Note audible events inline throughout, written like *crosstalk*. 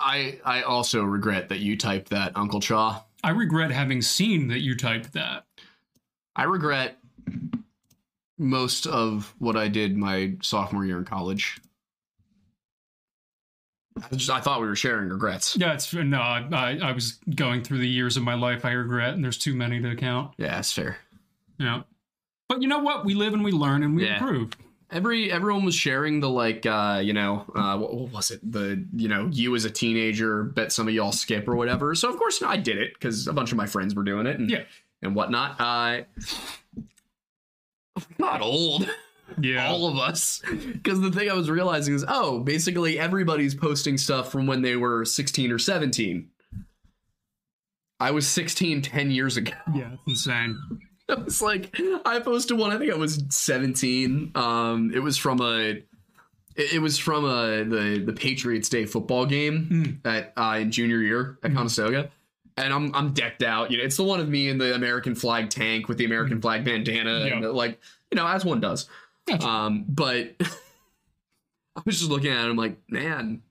I I also regret that you typed that, Uncle Chaw. I regret having seen that you typed that. I regret most of what I did my sophomore year in college. I, just, I thought we were sharing regrets. Yeah, it's no. I, I was going through the years of my life I regret, and there's too many to count. Yeah, that's fair. Yeah, but you know what? We live and we learn and we Yeah. improve. Every everyone was sharing the like uh, you know uh, what, what was it the you know you as a teenager bet some of y'all skip or whatever. So of course I did it because a bunch of my friends were doing it and Yeah. and whatnot. Uh, I'm not old. Yeah, all of us because the thing i was realizing is oh basically everybody's posting stuff from when they were 16 or 17 i was 16 10 years ago yeah, it's insane. *laughs* i was like i posted one i think i was 17 um it was from a it it was from a the the Patriots Day football game at uh, in junior year at Conestoga, and I'm I'm decked out. You know, it's the one of me in the American flag tank with the American flag bandana, and Yeah. like you know, as one does. Gotcha. Um, but *laughs* I was just looking at it. I'm like, man,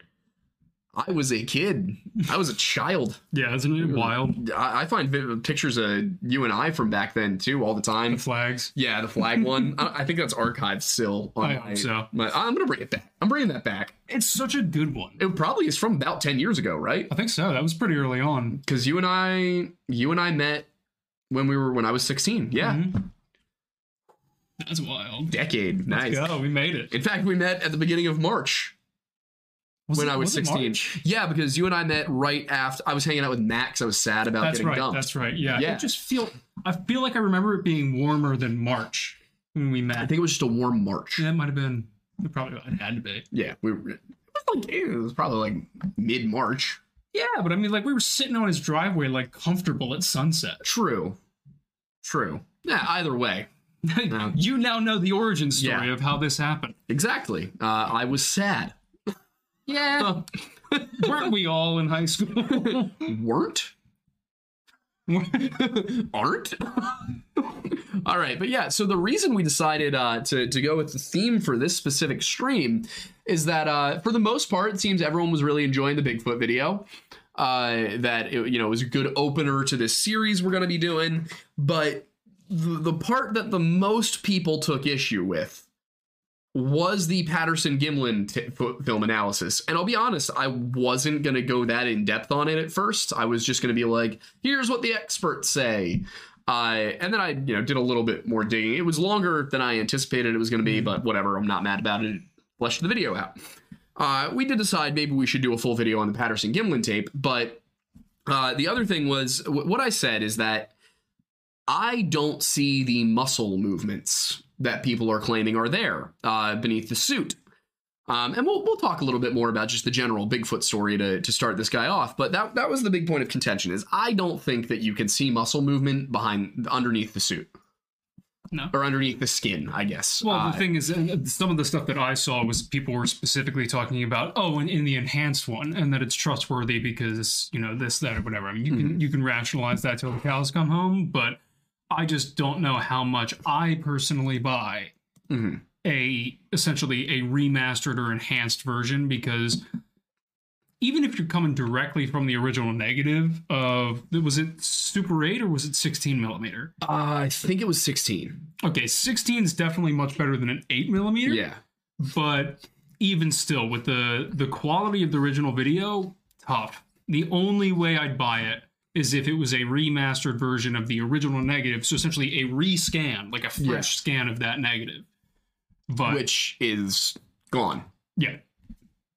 I was a kid. I was a child. Yeah, isn't it wild? I, I find pictures of you and I from back then too all the time. The flags. Yeah, the flag one. *laughs* I, I think that's archived still. On I my, hope so. my- I'm gonna bring it back. I'm bringing that back. It's such a good one. It probably is from about ten years ago, right? I think so. That was pretty early on. Because you and I, you and I met when we were when I was 16. Yeah, Mhm. That's wild. decade. Nice. Let's go. We made it. In fact, we met at the beginning of March Was when it- I was, it 16. Yeah, because you and I met right after I was hanging out with Max. I was sad about That's getting right. dumped. That's right. Yeah. Yeah. It just feel. I feel like I remember it being warmer than March when we met. I think it was just a warm March. Yeah, it might have been. It probably it had to be. Yeah, we were. It was, like, it was probably like mid March. Yeah, but I mean, like we were sitting on his driveway, like comfortable at sunset. True. True. Yeah. Either way, *laughs* you now know the origin story Yeah. of how this happened. exactly. Uh, I was sad. Yeah. *laughs* Weren't we all in high school? *laughs* Weren't. *laughs* aren't. All right, but yeah, so the reason we decided uh, to to go with the theme for this specific stream is that uh, for the most part, it seems everyone was really enjoying the Bigfoot video. Uh, that it, you know was a good opener to this series we're going to be doing, but the, the part that the most people took issue with was the Patterson Gimlin t- f- film analysis. And I'll be honest, I wasn't going to go that in depth on it at first. I was just going to be like, here's what the experts say. Uh, and then I, you know, did a little bit more digging. It was longer than I anticipated it was going to be, but whatever. I'm not mad about it. Fleshed the video out. Uh, we did decide maybe we should do a full video on the Patterson Gimlin tape, but uh, the other thing was wh- what I said is that I don't see the muscle movements that people are claiming are there uh, beneath the suit. Um, and we'll we'll talk a little bit more about just the general Bigfoot story to to start this guy off. But that that was the big point of contention is I don't think that you can see muscle movement behind underneath the suit No. or underneath the skin. I guess. Well, Uh, the thing is, uh, some of the stuff that I saw was people were specifically talking about, oh, and in the enhanced one, and that it's trustworthy because you know this, that, or whatever. I mean, you Mm-hmm. can you can rationalize that till the cows come home, but I just don't know how much I personally buy mhm. a essentially a remastered or enhanced version because even if you're coming directly from the original negative of was it Super 8 or was it 16 millimeter? Uh, I think it was sixteen. Okay, 16 is definitely much better than an 8 millimeter. Yeah. but even still with the the quality of the original video tough the only way i'd buy it is if it was a remastered version of the original negative so essentially a rescan like a fresh Yeah. scan of that negative but Which is gone. yeah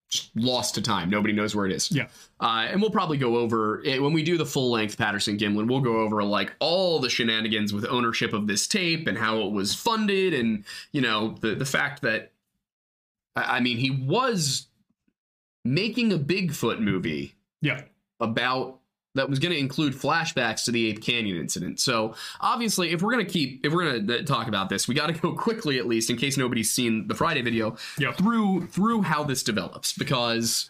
Just lost to time. Nobody knows where it is. Yeah. Uh, and we'll probably go over it when we do the full length Patterson Gimlin. We'll go over like all the shenanigans with ownership of this tape and how it was funded, and you know the the fact that I I mean he was making a Bigfoot movie Yeah. about that was going to include flashbacks to the Ape Canyon incident. So obviously, if we're going to keep, if we're going to talk about this, we got to *laughs* go quickly at least, in case nobody's seen the Friday video, Yep. through through how this develops because.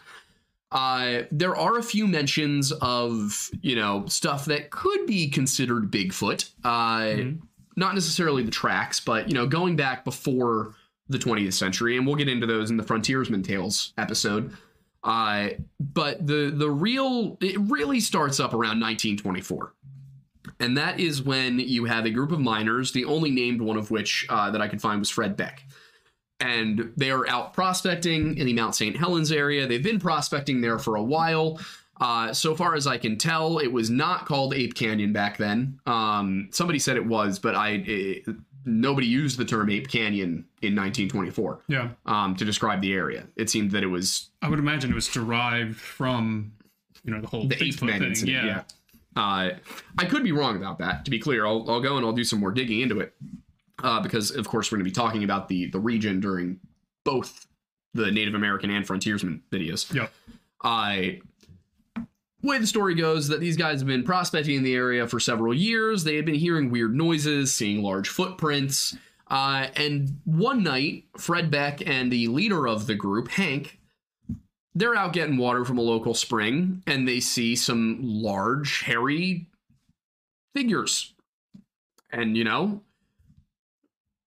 Uh, there are a few mentions of you know stuff that could be considered Bigfoot. Uh, Not necessarily the tracks, but you know going back before the 20th century, and we'll get into those in the Frontiersman Tales episode. Uh, but the the real it really starts up around 1924, and that is when you have a group of miners, the only named one of which uh, that I could find was Fred Beck, and they are out prospecting in the Mount St. Helens area. They've been prospecting there for a while. Uh, so far as I can tell, it was not called Ape Canyon back then. Um, somebody said it was, but I it, nobody used the term Ape Canyon in 1924 Yeah. um, to describe the area. It seemed that it was I would imagine it was derived from, you know, the whole the Ape Bigfoot Man thing. incident. yeah. Yeah. Uh, I could be wrong about that. To be clear, I'll, I'll go and I'll do some more digging into it uh, because, of course, we're going to be talking about the the region during both the Native American and frontiersman videos. Yep. I way the story goes that these guys have been prospecting in the area for several years. They had been hearing weird noises, seeing large footprints. Uh, and one night, Fred Beck and the leader of the group, Hank, they're out getting water from a local spring and they see some large, hairy figures. And, you know,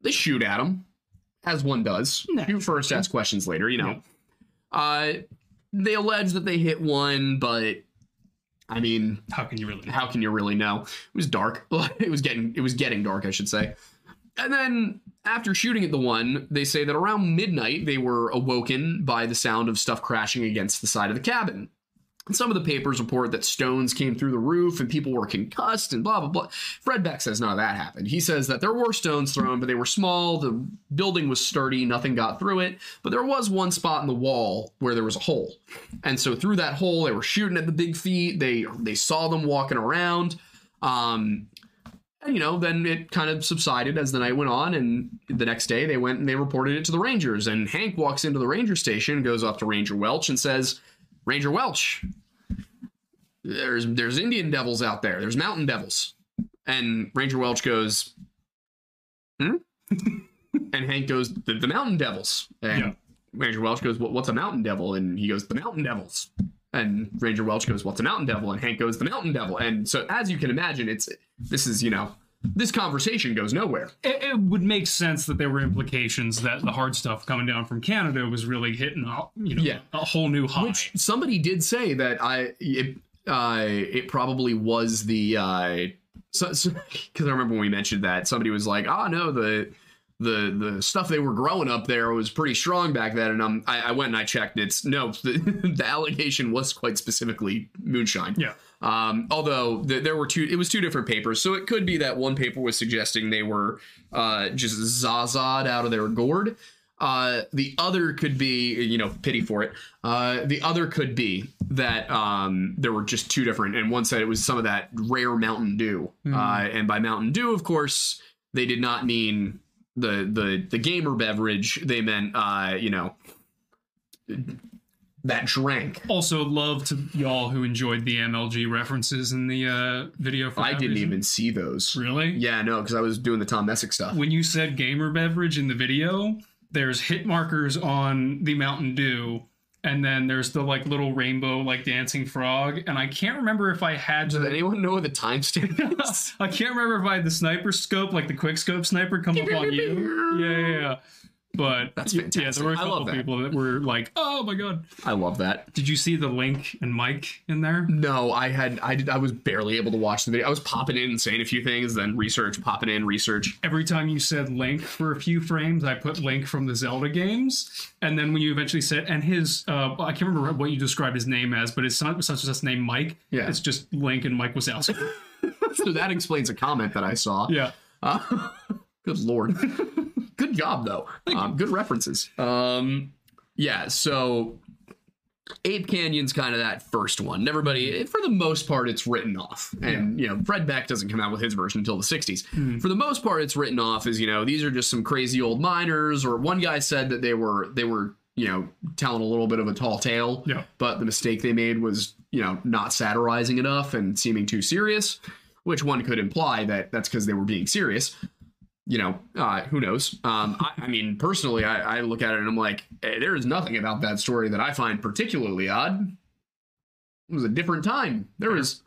they shoot at them, as one does. You first ask questions later, you know. Uh, they allege that they hit one, but I mean, How can you really? how can you really know? It was dark. *laughs* it was getting it was getting dark, I should say. And then after shooting at the one, they say that around midnight they were awoken by the sound of stuff crashing against the side of the cabin. Some of the papers report that stones came through the roof and people were concussed and blah blah blah. Fred Beck says none of that happened. He says that there were stones thrown, but they were small. The building was sturdy, nothing got through it. But there was one spot in the wall where there was a hole, and so through that hole they were shooting at the big feet. They they saw them walking around. Um, and you know, then it kind of subsided as the night went on, and the next day they went and they reported it to the Rangers. And Hank walks into the Ranger station, goes up to Ranger Welch, and says, "Ranger Welch, there's there's Indian devils out there. There's mountain devils." And Ranger Welch goes, "Hmm." *laughs* and Hank goes, "The, the mountain devils." And Yeah. Ranger Welch goes, "What- "What's a mountain devil?" And he goes, "The mountain devils." And Ranger Welch goes, "What's a mountain devil?" And Hank goes, "The mountain devil." And so, as you can imagine, it's this is you know this conversation goes nowhere. It, it would make sense that there were implications that the hard stuff coming down from Canada was really hitting a you know Yeah. a whole new high. Which somebody did say that I it uh it probably was the uh because *laughs* I remember when we mentioned that somebody was like, "Oh no, the the the stuff they were growing up there was pretty strong back then." And um, I, I went and I checked. It's no, *laughs* the, the allegation was quite specifically moonshine. yeah. Um, although th- there were two, it was two different papers, so it could be that one paper was suggesting they were uh, just zazad out of their gourd. Uh, the other could be, you know, pity for it. Uh, the other could be that um, there were just two different, and one said it was some of that rare Mountain Dew, uh, and by Mountain Dew, of course, they did not mean the the the gamer beverage. They meant, uh, you know, that drank. Also, love to y'all who enjoyed the MLG references in the uh, video. For I didn't reason. even see those. really. Yeah, no, because I was doing the Tom Messick stuff. When you said gamer beverage in the video, there's hit markers on the Mountain Dew, and then there's the like little rainbow like dancing frog, and I can't remember if I had Does the anyone know the timestamp *laughs* is? I can't remember if I had the sniper scope, like the quick scope sniper, come up on you. Yeah, yeah, yeah. But That's yeah, fantastic. there were a couple that. people that were like, "Oh my god!" I love that. Did you see the link and Mike in there? No, I had I did I was barely able to watch the video. I was popping in and saying a few things, then research, popping in, research. Every time you said Link for a few frames, I put Link from the Zelda games, and then when you eventually said and his, uh, I can't remember what you described his name as, but his son, such as name Mike. Yeah. it's just Link and Mike was Wazowski. *laughs* so that explains a comment that I saw. yeah, Uh, *laughs* good lord. *laughs* good job though. Um, good references. Um, yeah. So Ape Canyon's kind of that first one. And Everybody, for the most part, it's written off. And, you know, Fred Beck doesn't come out with his version until the 60s. For the most part, it's written off as, you know, these are just some crazy old miners. Or one guy said that they were, they were, you know, telling a little bit of a tall tale. Yeah. But the mistake they made was, you know, not satirizing enough and seeming too serious, which one could imply that that's because they were being serious. You know, uh, who knows? Um, I, I mean, personally, I, I look at it and I'm like, eh, there is nothing about that story that I find particularly odd. It was a different time. There was,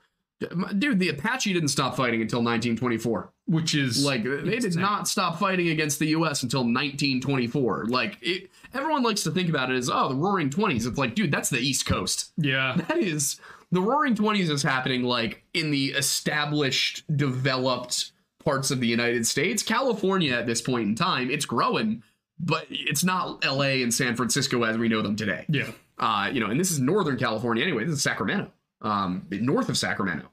dude, the Apache didn't stop fighting until 1924. which is Like they did not stop fighting against the U.S. until 1924. Like it, everyone likes to think about it as oh the Roaring Twenties. It's like dude, that's the East Coast. Yeah, *laughs* That is the Roaring Twenties is happening like in the established, developed parts of the United States. California at this point in time, it's growing, but it's not L.A. and San Francisco as we know them today yeah. uh, you know, and this is Northern California anyway. This is Sacramento, um, north of Sacramento.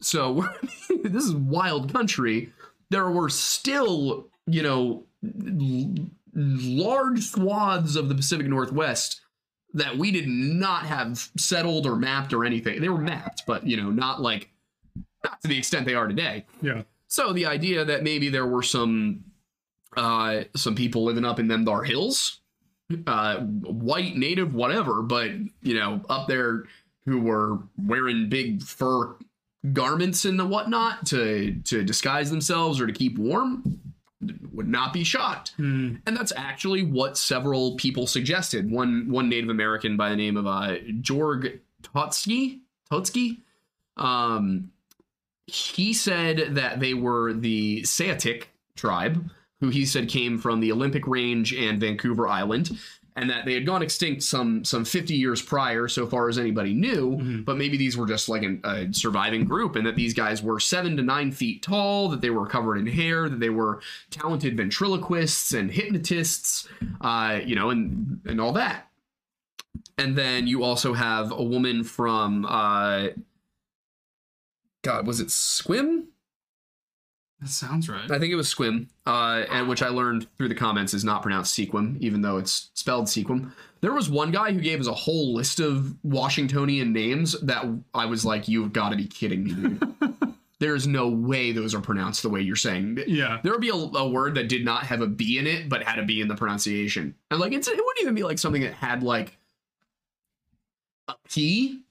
So *laughs* this is wild country. There were still, you know, l- large swaths of the Pacific Northwest that we did not have settled or mapped or anything. They were mapped, but you know, not like not to the extent they are today. Yeah. So the idea that maybe there were some uh some people living up in them thar hills, uh white, native, whatever, but you know, up there who were wearing big fur garments and the whatnot to to disguise themselves or to keep warm would not be shocked. Hmm. And that's actually what several people suggested. One one Native American by the name of uh Jorg Totsky Totsky um he said that they were the Sayatik tribe, who he said came from the Olympic Range and Vancouver Island, and that they had gone extinct some some 50 years prior, so far as anybody knew. But maybe these were just like an, a surviving group, and that these guys were seven to nine feet tall, that they were covered in hair, that they were talented ventriloquists and hypnotists, uh, you know, and and all that. And then you also have a woman from uh, God, was it Squim? That sounds right. I think it was Squim, uh, and which I learned through the comments is not pronounced Sequim, even though it's spelled Sequim. There was one guy who gave us a whole list of Washingtonian names that I was like, "You've got to be kidding me, *laughs* dude! There's no way those are pronounced the way you're saying." Yeah. There would be a, a word that did not have a B in it, but had a B in the pronunciation, and like it's, it wouldn't even be like something that had like a P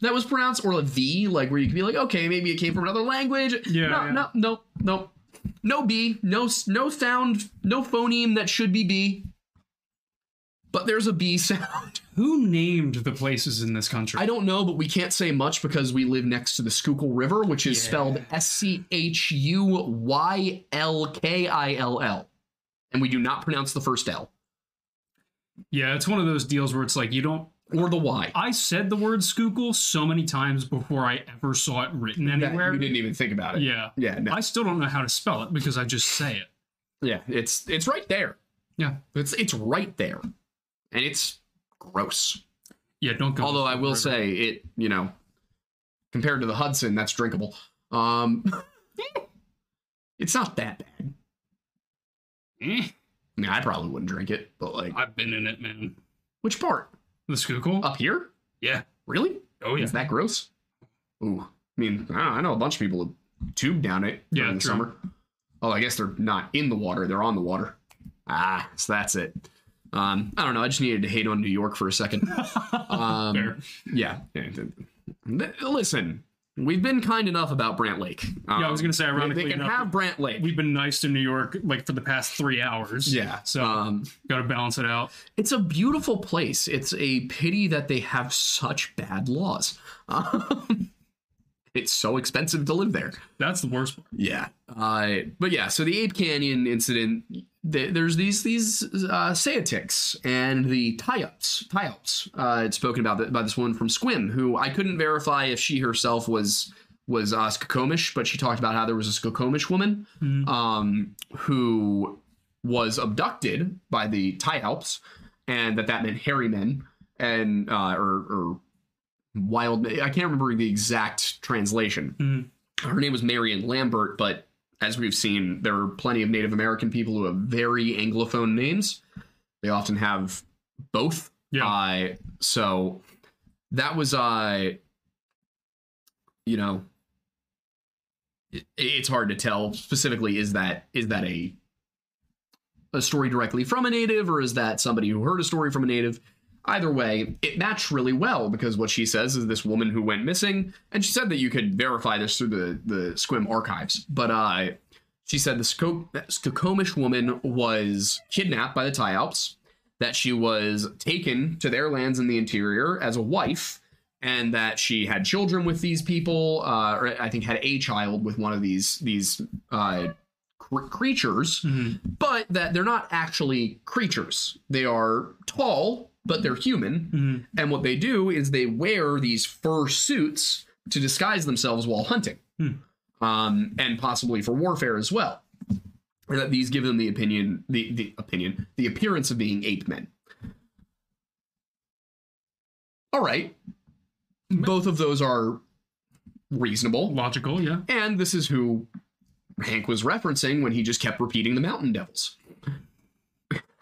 that was pronounced or a V, like where you could be like, okay, maybe it came from another language. Yeah, no, yeah. no, no, no, no B, no, no sound, no phoneme that should be B, but there's a B *laughs* sound. Who named the places in this country? I don't know, but we can't say much because we live next to the Schuylkill River, which is spelled S C H U Y L K I L L, and we do not pronounce the first L yeah, it's one of those deals where it's like you don't. Or the Y. I said the word Schuylkill so many times before I ever saw it written That anywhere. you didn't even think about it. Yeah. yeah, no. I still don't know how to spell it because I just say it. yeah. It's it's right there. Yeah. It's it's right there, and it's gross. Yeah, don't go. Although I will River. say it, you know, compared to the Hudson, that's drinkable. Um, *laughs* it's not that bad. Eh, I mean, I probably wouldn't drink it, but like, I've been in it, man. which part? The Schuylkill? Up here? yeah. Really? Oh, yeah. Is that gross? Ooh, I mean, I, don't know, I know a bunch of people who tube down it Yeah, during the true. summer. Oh, I guess they're not in the water; they're on the water. Ah, so that's it. Um, I don't know. I just needed to hate on New York for a second. *laughs* Um, Fair. yeah. yeah. Listen, we've been kind enough about Brant Lake. Um, Yeah, I was gonna say, they- ironically they can enough, have Brant Lake. We've been nice to New York like for the past three hours. yeah. So um, gotta balance it out. it's a beautiful place. It's a pity that they have such bad laws. *laughs* Um, it's so expensive to live there. That's the worst part. Yeah. Uh, but yeah, so the Ape Canyon incident, th- there's these these uh, Saiyatics and the tie-ups. Tie-ups. Uh, it's spoken about th- by this one from Squim, who I couldn't verify if she herself was was uh, Skokomish, but she talked about how there was a Skokomish woman um, who was abducted by the tie-ups, and that that meant hairy men and uh, or, or wild. I can't remember the exact translation her name was Marion Lambert, but as we've seen, there are plenty of Native American people who have very Anglophone names. They often have both. Yeah. Uh, so that was, uh, you know, it, it's hard to tell specifically. Is that is that a a story directly from a native, or is that somebody who heard a story from a native? Either way, it matched really well because what she says is this woman who went missing, and she said that you could verify this through the the Squim archives. But uh, she said the Skokomish woman was kidnapped by the Tie Alps, that she was taken to their lands in the interior as a wife, and that she had children with these people, uh, or I think had a child with one of these these uh, cr- creatures, but that they're not actually creatures. They are tall, but they're human, and what they do is they wear these fur suits to disguise themselves while hunting um, and possibly for warfare as well. And that these give them the opinion, the, the opinion, the appearance of being ape men. All right, both of those are reasonable, Logical, yeah. and this is who Hank was referencing when he just kept repeating the Mountain Devils.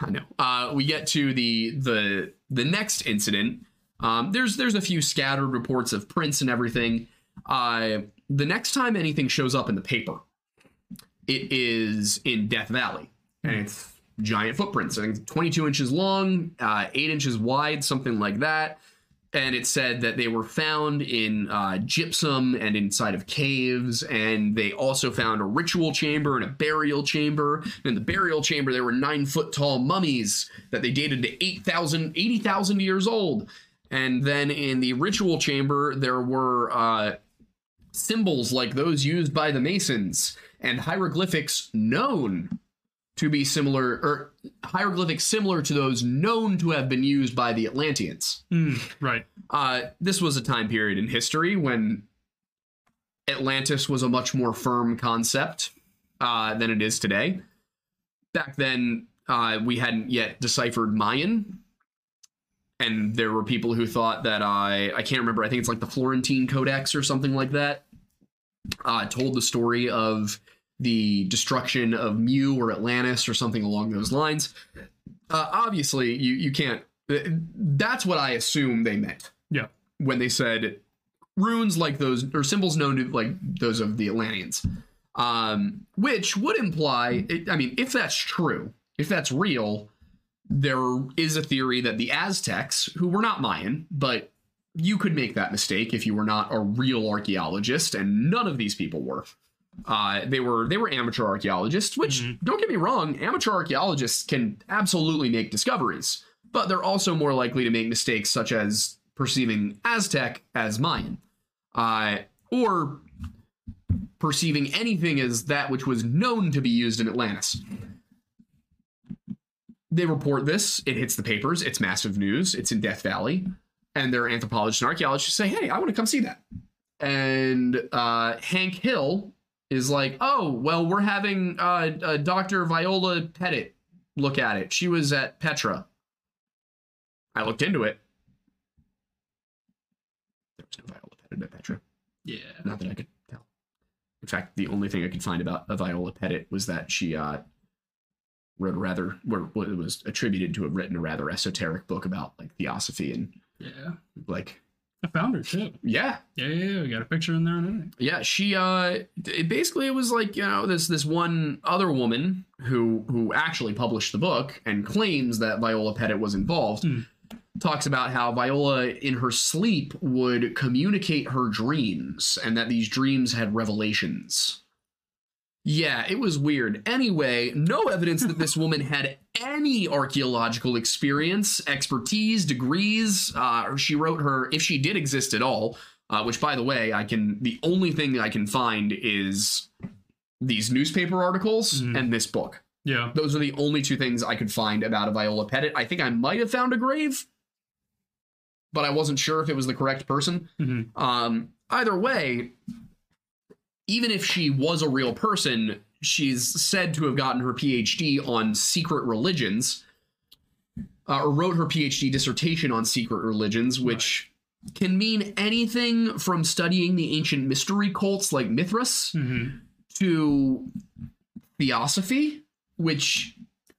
I know. Uh, we get to the the the next incident. Um, there's there's a few scattered reports of prints and everything. Uh, the next time anything shows up in the paper, it is in Death Valley, and it's giant footprints. I think 22 inches long, uh, eight inches wide, something like that. And it said that they were found in uh, gypsum and inside of caves, and they also found a ritual chamber and a burial chamber. In the burial chamber, there were nine foot tall mummies that they dated to 8,000, 80,000 years old. And then in the ritual chamber, there were uh, symbols like those used by the Masons and hieroglyphics known to be similar, or hieroglyphics similar to those known to have been used by the Atlanteans. Mm, right. Uh, this was a time period in history when Atlantis was a much more firm concept uh, than it is today. Back then, uh, we hadn't yet deciphered Mayan, and there were people who thought that I I can't remember. I think it's like the Florentine Codex or something like that. Uh, told the story of the destruction of Mu or Atlantis or something along those lines. Uh, obviously, you you can't. That's what I assume they meant Yeah. when they said runes like those or symbols known to like those of the Atlanteans, um, which would imply. I mean, if that's true, if that's real, there is a theory that the Aztecs, who were not Mayan, but you could make that mistake if you were not a real archaeologist, and none of these people were. Uh, they were they were amateur archaeologists, which don't get me wrong, amateur archaeologists can absolutely make discoveries, but they're also more likely to make mistakes such as perceiving Aztec as Mayan, uh, or perceiving anything as that which was known to be used in Atlantis. They report this, it hits the papers, it's massive news, it's in Death Valley, and their anthropologists and archaeologists say, "Hey, I want to come see that." And uh, Hank Hill is like, "Oh, well, we're having uh, uh, Dr. Viola Pettit look at it. She was at Petra." I looked into it. There was no Viola Pettit at Petra. Yeah. Not that I could tell. In fact, the only thing I could find about a Viola Pettit was that she uh, wrote a rather, or it was attributed to have written a rather esoteric book about like theosophy and Yeah. like, I found her too. yeah, Yeah, yeah, yeah. We got a picture in there and everything. yeah. She, uh, it basically it was like you know this this one other woman who who actually published the book and claims that Viola Pettit was involved. Hmm. Talks about how Viola in her sleep would communicate her dreams and that these dreams had revelations. Yeah, it was weird. Anyway, no evidence that this woman had any archaeological experience, expertise, degrees. Uh, she wrote her, if she did exist at all, uh, which by the way, I can, the only thing that I can find is these newspaper articles Mhm. and this book. Yeah. Those are the only two things I could find about a Viola Pettit. I think I might have found a grave, but I wasn't sure if it was the correct person. hmm Um, either way, even if she was a real person, she's said to have gotten her PhD on secret religions, uh, or wrote her PhD dissertation on secret religions, which can mean anything from studying the ancient mystery cults like Mithras hmm to theosophy, which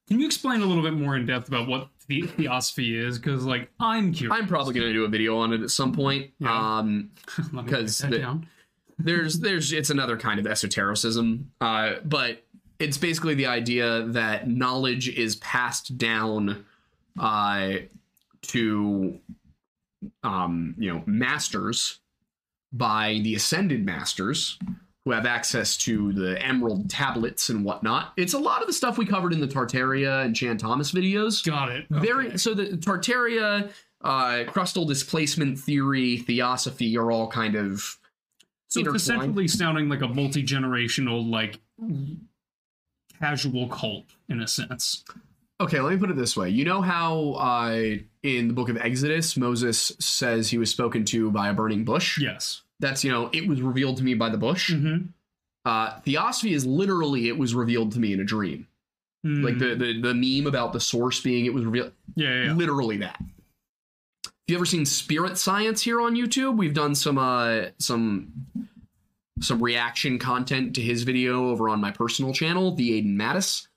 Can you explain a little bit more in depth about what the theosophy is? Because, like, I'm curious. I'm probably going to do a video on it at some point. Yeah. Um, *laughs* Let me 'cause write that the- down. there's there's it's another kind of esotericism uh but it's basically the idea that knowledge is passed down uh to um, you know, masters by the ascended masters who have access to the emerald tablets and whatnot. It's a lot of the stuff we covered in the Tartaria and Chan Thomas videos. Got it. Very Okay. so the Tartaria, uh, crustal displacement theory, theosophy are all kind of So it's essentially sounding like a multi generational, like casual cult in a sense. Okay, let me put it this way. You know how uh, in the book of Exodus, Moses says he was spoken to by a burning bush? Yes. That's, you know, it was revealed to me by the bush. Mm-hmm. Uh, theosophy is literally, it was revealed to me in a dream. Like the, the, the meme about the source being, it was revealed, yeah, yeah, yeah. literally that. You ever seen Spirit Science here on YouTube? We've done some, uh, some, some reaction content to his video over on my personal channel, the Aidan Mattis.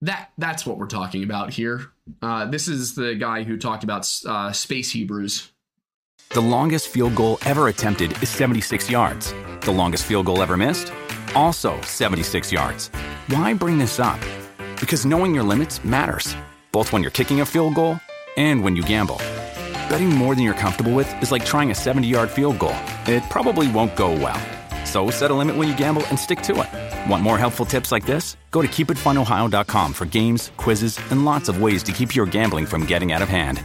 That that's what we're talking about here. Uh, this is the guy who talked about uh, space Hebrews. The longest field goal ever attempted is 76 yards. The longest field goal ever missed? Also 76 yards. Why bring this up? Because knowing your limits matters, both when you're kicking a field goal and when you gamble. Betting more than you're comfortable with is like trying a 70 yard field goal, it probably won't go well. So set a limit when you gamble and stick to it. Want more helpful tips like this? Go to keepitfunohio.com for games, quizzes, and lots of ways to keep your gambling from getting out of hand.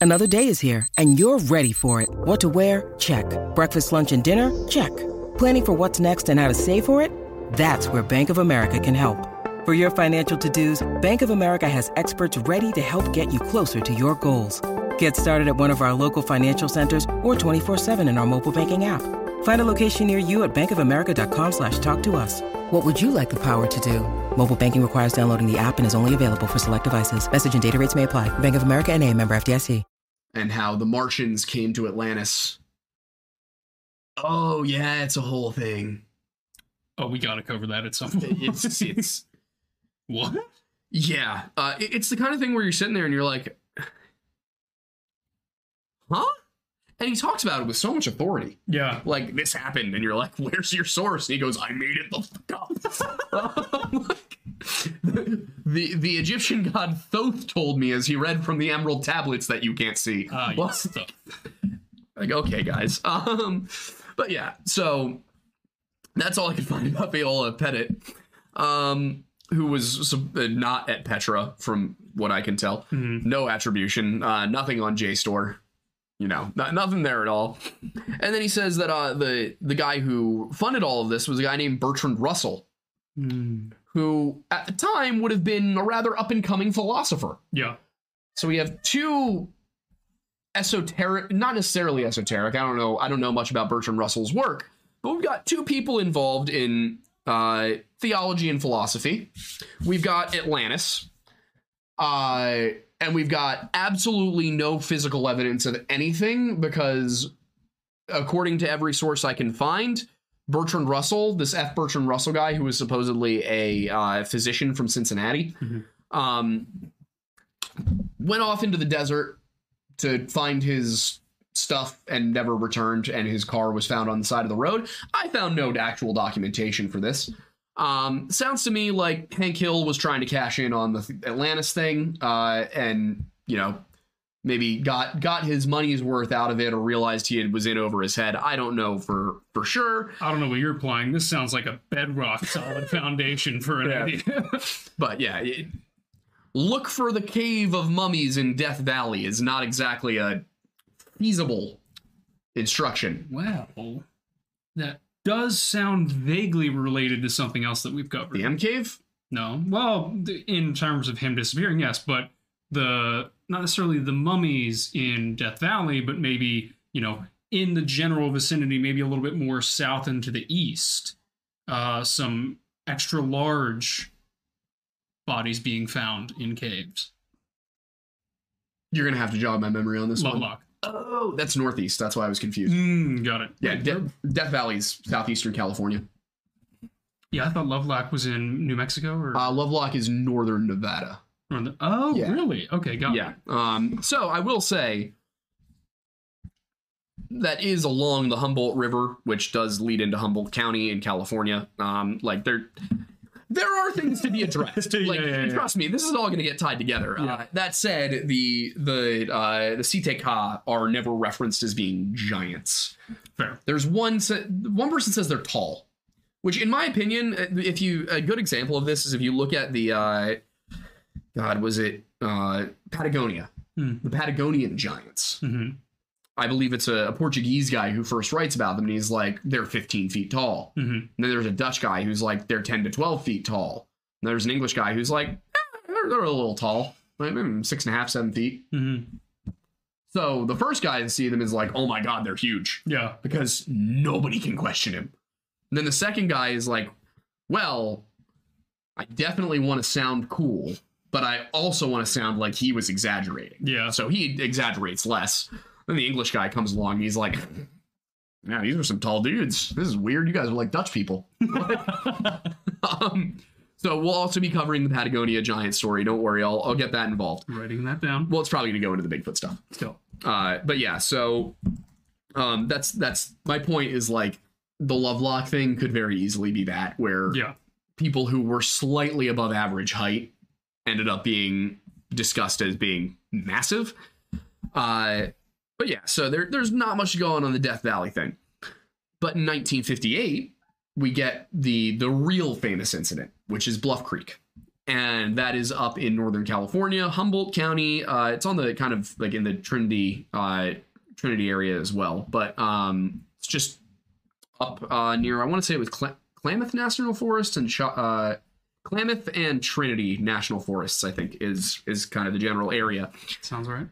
Another day is here, and you're ready for it. What to wear? Check. Breakfast, lunch, and dinner? Check. Planning for what's next and how to save for it? That's where Bank of America can help. For your financial to-dos, Bank of America has experts ready to help get you closer to your goals. Get started at one of our local financial centers or 24-7 in our mobile banking app. Find a location near you at bankofamerica.com slash talk to us. What would you like the power to do? Mobile banking requires downloading the app and is only available for select devices. Message and data rates may apply. Bank of America and a member FDIC. and how the Martians came to Atlantis. Oh yeah, it's a whole thing. Oh, we got to cover that at some point. It's it's what? yeah. Uh, it- it's the kind of thing where you're sitting there and you're like, huh? And he talks about it with so much authority. Yeah. Like this happened, and you're like, "Where's your source?" And he goes, "I made it the fuck up." *laughs* Like, the the Egyptian god Thoth told me as he read from the emerald tablets that you can't see. Ah, Well, yes. *laughs* like okay guys *laughs* um but yeah so that's all i could find about viola pettit um who was uh, not at petra from what i can tell no attribution uh nothing on jstor you know not, nothing there at all and then he says that uh the the guy who funded all of this was a guy named bertrand russell Hmm. who at the time would have been a rather up and coming philosopher Yeah. so we have two esoteric, not necessarily esoteric. I don't know. I don't know much about Bertrand Russell's work, but we've got two people involved in uh, theology and philosophy. We've got Atlantis, uh, and we've got absolutely no physical evidence of anything because, according to every source I can find, Bertrand Russell, this F. Bertrand Russell guy, who was supposedly a uh, physician from Cincinnati, um, went off into the desert to find his stuff and never returned and his car was found on the side of the road i found no actual documentation for this um, sounds to me like hank hill was trying to cash in on the atlantis thing uh, and you know maybe got got his money's worth out of it or realized he had, was in over his head i don't know for for sure I don't know what you're implying. This sounds like a bedrock solid *laughs* foundation for an Yeah. idea. but yeah it, look for the cave of mummies in death valley is not exactly a feasible instruction well, that does sound vaguely related to something else that we've covered. the m cave No. Well, in terms of him disappearing, yes, but the not necessarily the mummies in Death Valley, but maybe, you know, in the general vicinity, maybe a little bit more south and to the east. Uh some extra large bodies being found in caves. you're gonna have to jog my memory on this one. Oh that's northeast that's why i was confused Mm, got it. yeah Wait, De- death valley's southeastern california yeah, I thought Lovelock was in New Mexico or, uh, lovelock is northern nevada Oh, yeah. really? Okay, got yeah it. um so i will say that is along the humboldt river which does lead into humboldt county in california um like there there are things to be *laughs* addressed. Like, yeah, yeah. trust me, this is all going to get tied together. Uh, that said, the the uh, the Siteka are never referenced as being giants. Fair. There's one one person says they're tall, which in my opinion, uh, if you a good example of this is if you look at the uh, God was it uh, Patagonia, Hmm. the Patagonian giants. Mhm. I believe it's a, a Portuguese guy who first writes about them, and he's like, they're 15 feet tall. Mhm. And then there's a Dutch guy who's like, they're 10 to 12 feet tall. And there's an English guy who's like, eh, they're, they're a little tall, like maybe six and a half, seven feet. Mhm. So the first guy to see them is like, oh my God, they're huge Yeah. because nobody can question him. And then the second guy is like, well, I definitely want to sound cool, but I also want to sound like he was exaggerating. Yeah. So he exaggerates less. Then the English guy comes along. And he's like, "Yeah, these are some tall dudes. This is weird. You guys are like Dutch people." *laughs* um, so we'll also be covering the Patagonia giant story. Don't worry, I'll I'll get that involved. Writing that down. Well, it's probably going to go into the Bigfoot stuff. Still. Uh, but yeah, so um, that's that's my point. Is like the Lovelock thing could very easily be that where Yeah. people who were slightly above average height ended up being discussed as being massive. Uh, but yeah, so there, there's not much going on the Death Valley thing. But in 1958, we get the the real famous incident, which is Bluff Creek, and that is up in Northern California, Humboldt County. Uh, it's on the kind of like in the Trinity uh, Trinity area as well, but um, it's just up uh, near. I want to say it was Cl- Klamath National Forest and uh, Klamath and Trinity National Forests. I think is is kind of the general area. Sounds right.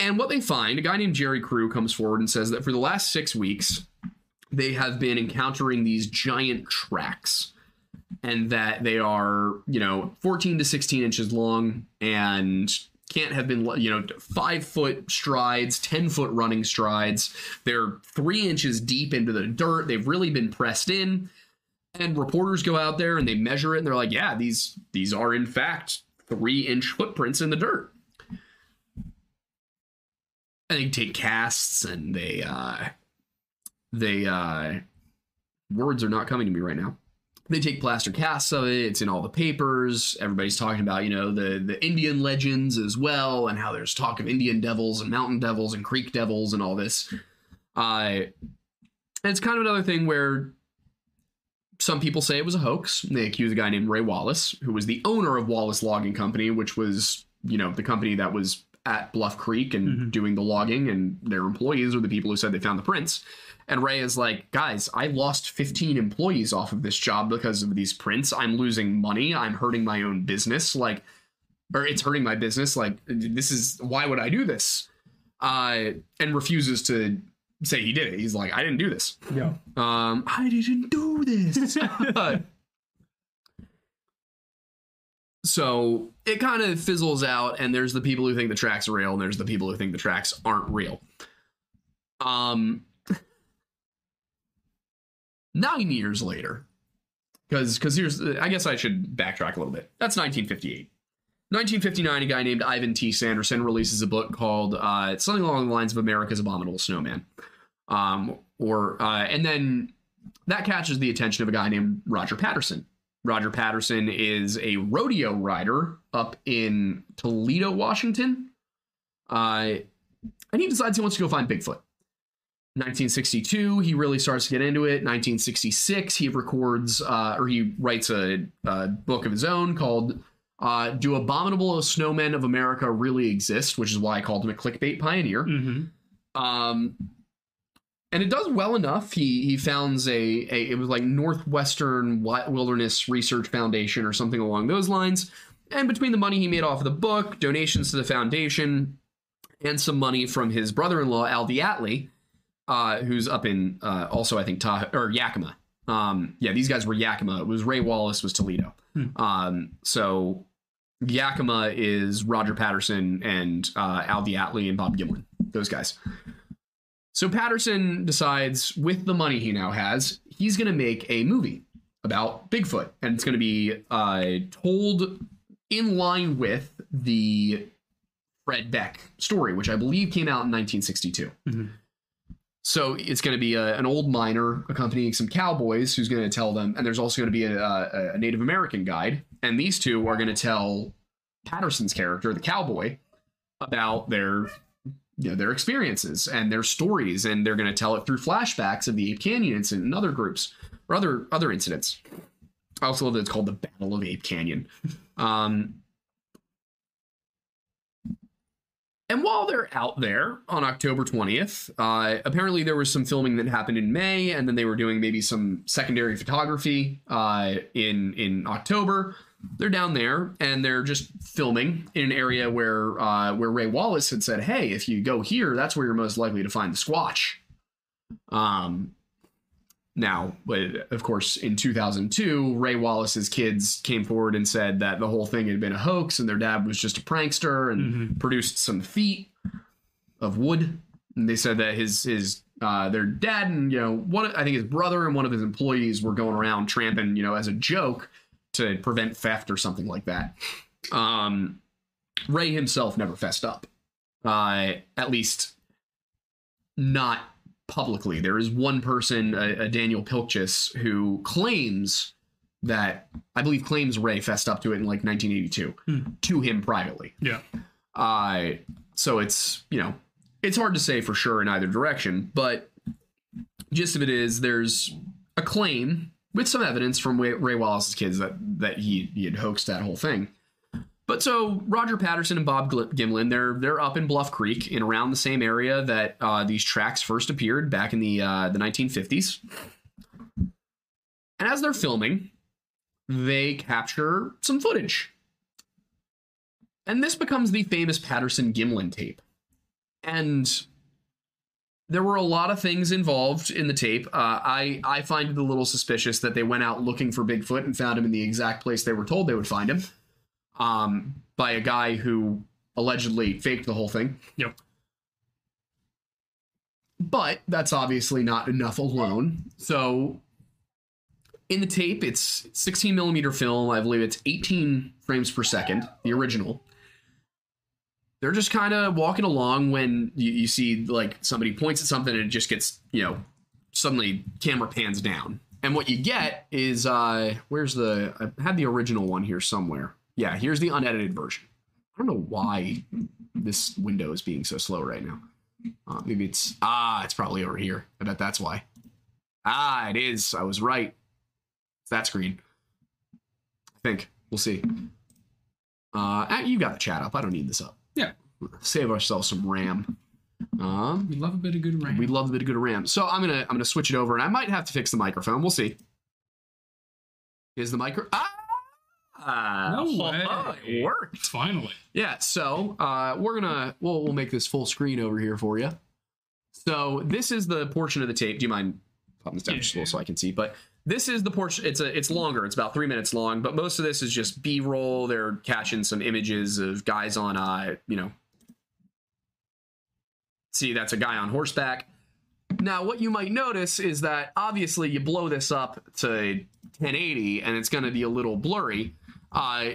And what they find, a guy named Jerry Crew comes forward and says that for the last six weeks, they have been encountering these giant tracks and that they are, you know, 14 to 16 inches long and can't have been, you know, five foot strides, 10 foot running strides. They're three inches deep into the dirt. They've really been pressed in. And reporters go out there and they measure it and they're like, yeah, these these are in fact three inch footprints in the dirt they take casts and they uh they uh words are not coming to me right now. They take plaster casts of it it's in all the papers. Everybody's talking about you know the the indian legends as well and how there's talk of indian devils and mountain devils and creek devils and all this. Uh it's kind of another thing where some people say it was a hoax. They accuse a guy named ray wallace who was the owner of wallace logging company which was you know the company that was at Bluff Creek and Mhm. doing the logging, and their employees are the people who said they found the prints. And Ray is like, guys, I lost 15 employees off of this job because of these prints. I'm losing money. I'm hurting my own business. Like, or it's hurting my business. Like, this is why would I do this? Uh, and refuses to say he did it. He's like, I didn't do this. Yeah. Um, I didn't do this. *laughs* *laughs* so it kind of fizzles out, and there's the people who think the tracks are real, and there's the people who think the tracks aren't real. Um, nine years later, because because here's I guess I should backtrack a little bit. That's 1958. 1959, a guy named Ivan T. Sanderson releases a book called uh, something along the lines of America's Abominable Snowman. Um, or uh, and then that catches the attention of a guy named Roger Patterson. Roger Patterson is a rodeo rider up in Toledo, Washington. Uh, and he decides he wants to go find Bigfoot. 1962, he really starts to get into it. 1966, he records uh, or he writes a, a book of his own called uh, "Do Abominable Snowmen of America Really Exist?" which is why I called him a clickbait pioneer. Mm-hmm. Um, and it does well enough. He he founds a, a it was like Northwestern Wilderness Research Foundation or something along those lines. And between the money he made off of the book, donations to the foundation, and some money from his brother-in-law Al DeAtley, uh, who's up in uh, also I think Tahoe or Yakima. Um, yeah, these guys were Yakima. It was Ray Wallace was Toledo. Um, so Yakima is Roger Patterson and uh, Al DeAtley and Bob Gimlin. Those guys. So Patterson decides, with the money he now has, he's going to make a movie about Bigfoot, and it's going to be uh, told in line with the Fred Beck story, which I believe came out in 1962. Mhm. so it's going to be a, an old miner accompanying some cowboys who's going to tell them, and there's also going to be a, a, a Native American guide, and these two are going to tell Patterson's character, the cowboy, about their you know, their experiences and their stories, and they're going to tell it through flashbacks of the Ape Canyon incident and other groups or other other incidents. I also love that it's called the Battle of Ape Canyon. Um, and while they're out there on October 20th, uh, apparently there was some filming that happened in May, and then they were doing maybe some secondary photography uh, in in October. They're down there and they're just filming in an area where uh, where Ray Wallace had said, "Hey, if you go here, that's where you're most likely to find the Squatch." Um, now, but of course, in 2002, Ray Wallace's kids came forward and said that the whole thing had been a hoax and their dad was just a prankster and produced some feet of wood. And they said that his his uh, their dad and you know one I think his brother and one of his employees were going around tramping you know as a joke to prevent theft or something like that. Um, Ray himself never fessed up, uh, at least not publicly. There is one person, a, a Daniel Pilchis, who claims that I believe claims Ray fessed up to it in like 1982 to him privately. Yeah. Uh, so it's you know it's hard to say for sure in either direction, but gist of it is there's a claim with some evidence from Ray, Wallace's kids that that he he had hoaxed that whole thing. But so Roger Patterson and Bob Gimlin, they're they're up in Bluff Creek in around the same area that uh, these tracks first appeared back in the uh, the 1950s. And as they're filming, they capture some footage. And this becomes the famous Patterson Gimlin tape. And there were a lot of things involved in the tape. Uh, I I find it a little suspicious that they went out looking for Bigfoot and found him in the exact place they were told they would find him, um, by a guy who allegedly faked the whole thing. Yep. But that's obviously not enough alone. So in the tape, it's 16 millimeter film. I believe it's 18 frames per second, the original. They're just kind of walking along when you, you see like somebody points at something and it just gets, you know, suddenly camera pans down. And what you get is uh where's the I had the original one here somewhere. Yeah, here's the unedited version. I don't know why this window is being so slow right now. Uh, maybe it's ah, it's probably over here. I bet that's why. Ah, it is. I was right. It's that screen. I think we'll see. Uh, ah, you got the chat up. I don't need this up. Yeah. Save ourselves some RAM. Um, We love a bit of good rain. we love a bit of good RAM. So I'm gonna I'm gonna switch it over, and I might have to fix the microphone. We'll see. Is the micro? Ah, No oh, way. it worked. Finally. Yeah, so uh, we're gonna we'll we'll make this full screen over here for you. So this is the portion of the tape. Do you mind popping this down just a little so I can see? But this is the portion. It's a it's longer. It's about three minutes long. But most of this is just B roll. They're catching some images of guys on uh you know. See, that's a guy on horseback. Now, what you might notice is that obviously you blow this up to 1080 and it's going to be a little blurry. Uh,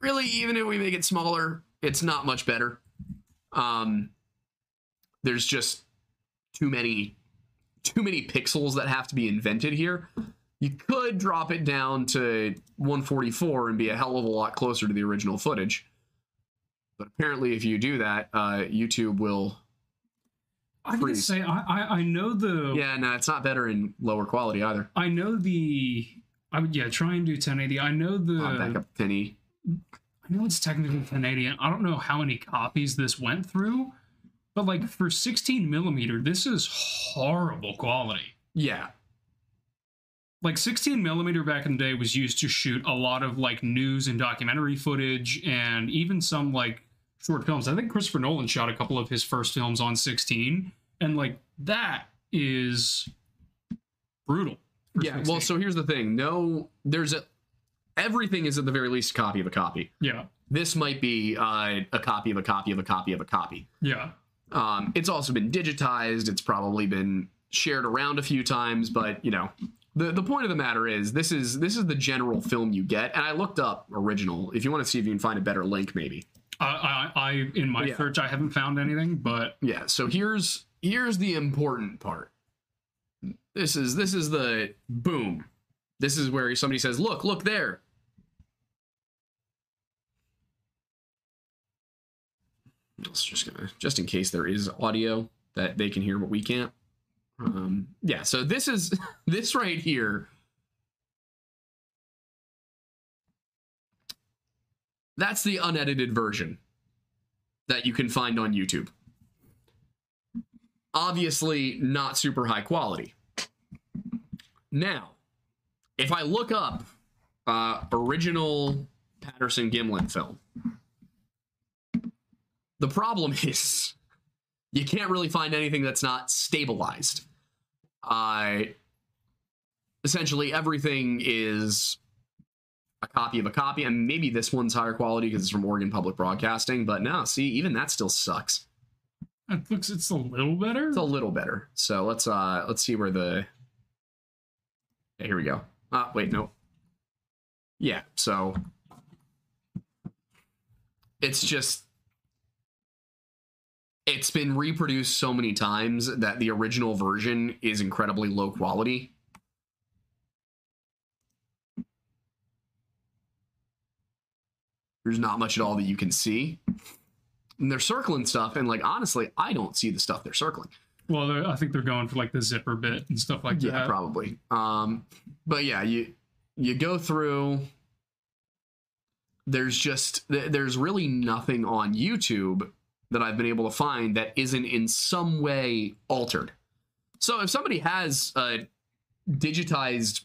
really, even if we make it smaller, it's not much better. Um, there's just too many too many pixels that have to be invented here. You could drop it down to 144 and be a hell of a lot closer to the original footage. But apparently, if you do that, uh, YouTube will. I gotta say, I, I I know the Yeah, no, it's not better in lower quality either. I know the I would yeah try and do 1080. I know the Uh, back up penny. I know it's technically 1080, and I don't know how many copies this went through, but like for 16 millimeter, this is horrible quality. Yeah, Like 16 millimeter back in the day was used to shoot a lot of like news and documentary footage, and even some like short films. I think Christopher Nolan shot a couple of his first films on 16, and like that is brutal. yeah. Well, so here's the thing. No, there's a everything is at the very least a copy of a copy. yeah, This might be uh, a copy of a copy of a copy of a copy. yeah. Um, it's also been digitized. It's probably been shared around a few times, but you know, the the point of the matter is this is this is the general film you get. And I looked up original. If you want to see if you can find a better link, maybe. I, I, I in my Yeah. search, I haven't found anything, but Yeah. So here's here's the important part. This is this is the boom. This is where somebody says, "Look, look there." It's just gonna just in case there is audio that they can hear but we can't. Um, yeah, so this is *laughs* this right here. That's the unedited version that you can find on YouTube. Obviously, not super high quality. Now, if I look up uh, original Patterson Gimlin film, the problem *laughs* is you can't really find anything that's not stabilized. Uh, essentially, everything is a copy of a copy, and maybe this one's higher quality because it's from Oregon Public Broadcasting. But no, see, even that still sucks. It looks it's a little better. It's a little better. So let's uh let's see where the. Yeah, here we go. Ah, wait, no. Yeah, so it's just it's been reproduced so many times that the original version is incredibly low quality. There's not much at all that you can see. And they're circling stuff, and like honestly, I don't see the stuff they're circling. Well, they're- I think they're going for like the zipper bit and stuff like yeah, that. Yeah, probably. Um, but yeah, you you go through. There's just there's really nothing on YouTube that I've been able to find that isn't in some way altered. So if somebody has a digitized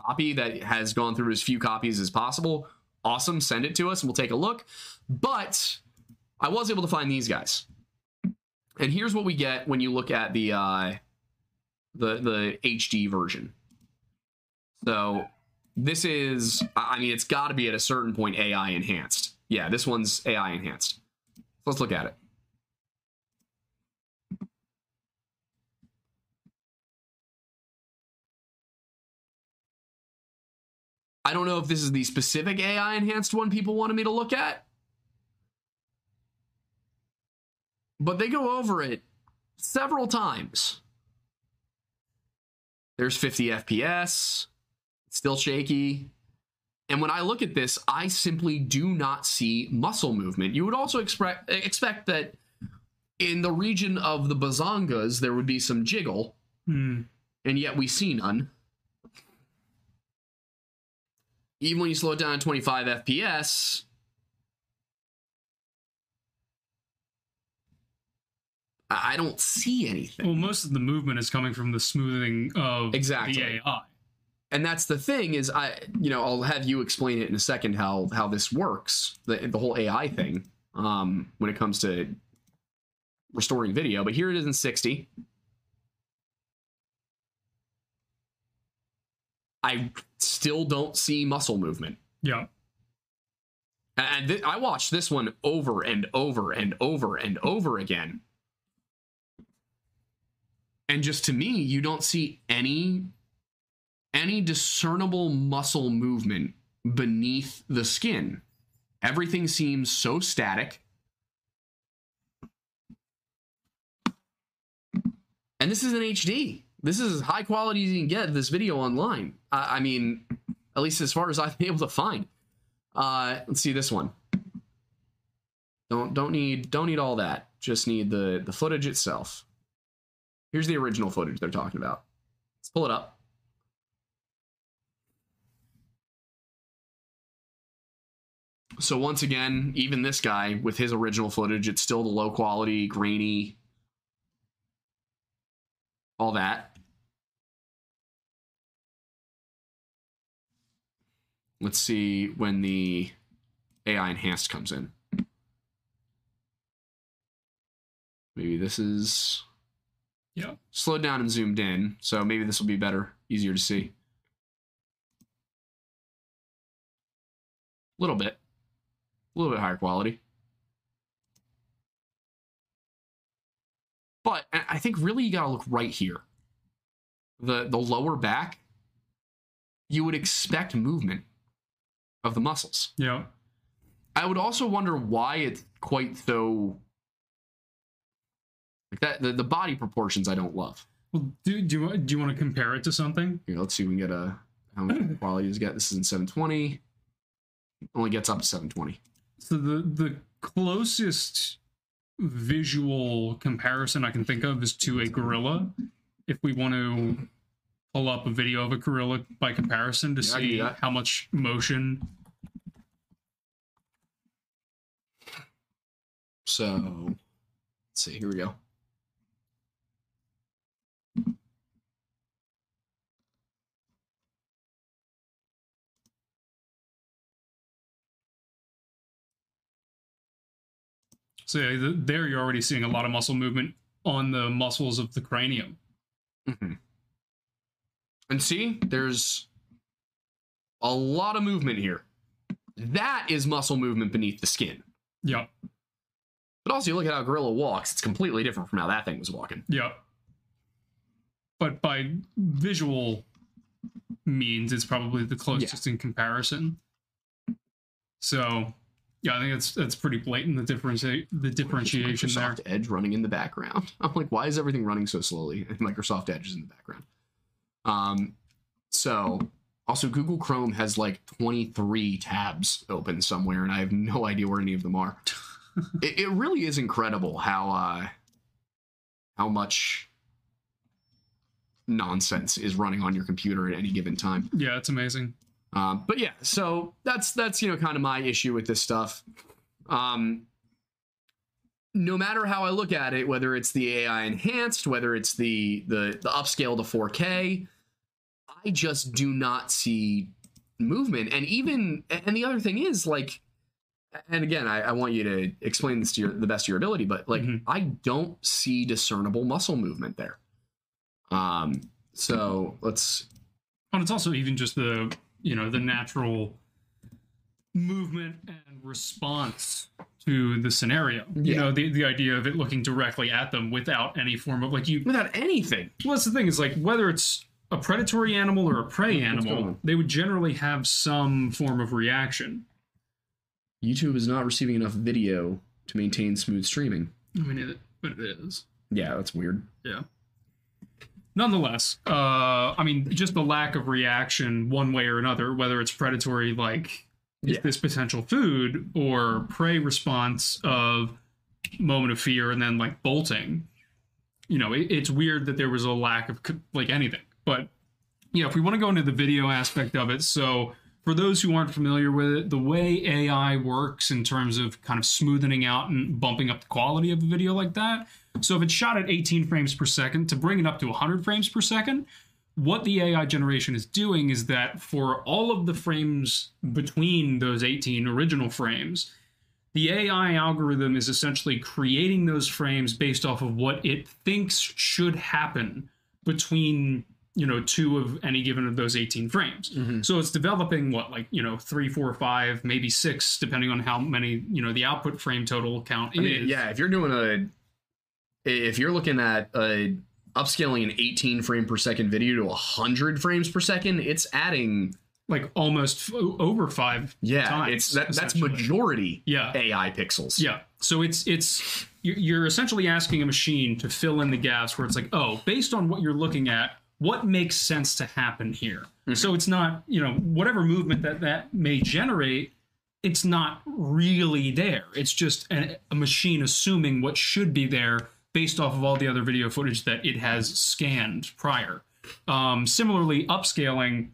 copy that has gone through as few copies as possible, awesome, send it to us and we'll take a look. But I was able to find these guys. And here's what we get when you look at the uh the the HD version. So this is I mean it's got to be at a certain point AI enhanced. Yeah, this one's AI enhanced. Let's look at it. I don't know if this is the specific AI enhanced one people wanted me to look at. But they go over it several times. There's 50 FPS, still shaky. And when I look at this, I simply do not see muscle movement. You would also expect expect that in the region of the bazongas there would be some jiggle, Hmm. and yet we see none. Even when you slow it down to 25 FPS, I don't see anything. Well, most of the movement is coming from the smoothing of Exactly. the AI. and that's the thing is i you know i'll have you explain it in a second how how this works the, the whole ai thing um when it comes to restoring video but here it is in 60 i still don't see muscle movement. Yeah. and th- i watched this one over and over and over and over again. And just to me you don't see any any discernible muscle movement beneath the skin. Everything seems so static. And this is an hd this is as high quality as you can get this video online. I, I mean at least as far as i've been able to find. Uh let's see this one. Don't don't need don't need all that. Just need the the footage itself. Here's the original footage they're talking about. Let's pull it up. So once again even this guy with his original footage it's still the low quality grainy all that let's see when the ai enhanced comes in. Maybe this is Yeah. slowed down and zoomed in so maybe this will be better easier to see. A little bit. A little bit higher quality. But I think really you gotta look right here. The the lower back you would expect movement of the muscles Yeah. I would also wonder why it's quite so Like that, the, the body proportions I don't love. Well, do do you, do you want to compare it to something? Here, let's see if we can get a how much quality does it get. This is in 720. Only gets up to 720. So the the closest visual comparison I can think of is to a gorilla. If we want to pull up a video of a gorilla by comparison to Yeah, I can do see how much motion. So let's see. Here we go. So yeah, th- there you're already seeing a lot of muscle movement on the muscles of the cranium. Mhm. And see, there's a lot of movement here. That is muscle movement beneath the skin. Yeah, But also, you look at how gorilla walks, it's completely different from how that thing was walking. yeah. But by visual means, it's probably the closest in comparison. So, yeah, I think that's that's pretty blatant the differentiate the differentiation there. Microsoft Edge running in the background. *laughs* I'm like, why is everything running so slowly? And Microsoft Edge is in the background. Um, so also Google Chrome has like 23 tabs open somewhere, and I have no *laughs* idea where any of them are. *laughs* it, it really is incredible how uh, how much nonsense is running on your computer at any given time. Yeah, it's amazing. Um, but yeah, so that's that's you know kind of my issue with this stuff. Um, no matter how I look at it, whether it's the AI enhanced, whether it's the the the upscale to 4K, I just do not see movement. And even and the other thing is like, and again, I, I want you to explain this to your the best of your ability, but like Mhm. I don't see discernible muscle movement there. Um, so let's And it's also even just the you know the natural movement and response to the scenario. You know, the the idea of it looking directly at them without any form of like you without anything. Well, that's the thing is like whether it's a predatory animal or a prey animal, they would generally have some form of reaction. YouTube is not receiving enough video to maintain smooth streaming. I mean, it, but it is. Yeah, that's weird. Yeah. Nonetheless, uh, I mean, just the lack of reaction one way or another, whether it's predatory, like Yeah. this potential food, or prey response of moment of fear and then like bolting. You know, it, it's weird that there was a lack of like anything. But yeah, if we want to go into the video aspect of it, so for those who aren't familiar with it, the way AI works in terms of kind of smoothing out and bumping up the quality of a video like that. So if it's shot at 18 frames per second, to bring it up to 100 frames per second, what the AI generation is doing is that for all of the frames between those 18 original frames, the AI algorithm is essentially creating those frames based off of what it thinks should happen between you know two of any given of those 18 frames mm-hmm. so it's developing what like you know three four five maybe six depending on how many you know the output frame total count I is mean, yeah, if you're doing a, if you're looking at a upscaling an 18 frame per second video to 100 frames per second, it's adding. like almost f- over five Yeah, times, it's that that's majority. Yeah. AI pixels. Yeah. So it's it's you're essentially asking a machine to fill in the gaps where it's like, oh, based on what you're looking at, what makes sense to happen here? So it's not, you know, whatever movement that that may generate, it's not really there. It's just a, a machine assuming what should be there based off of all the other video footage that it has scanned prior. Um, similarly, upscaling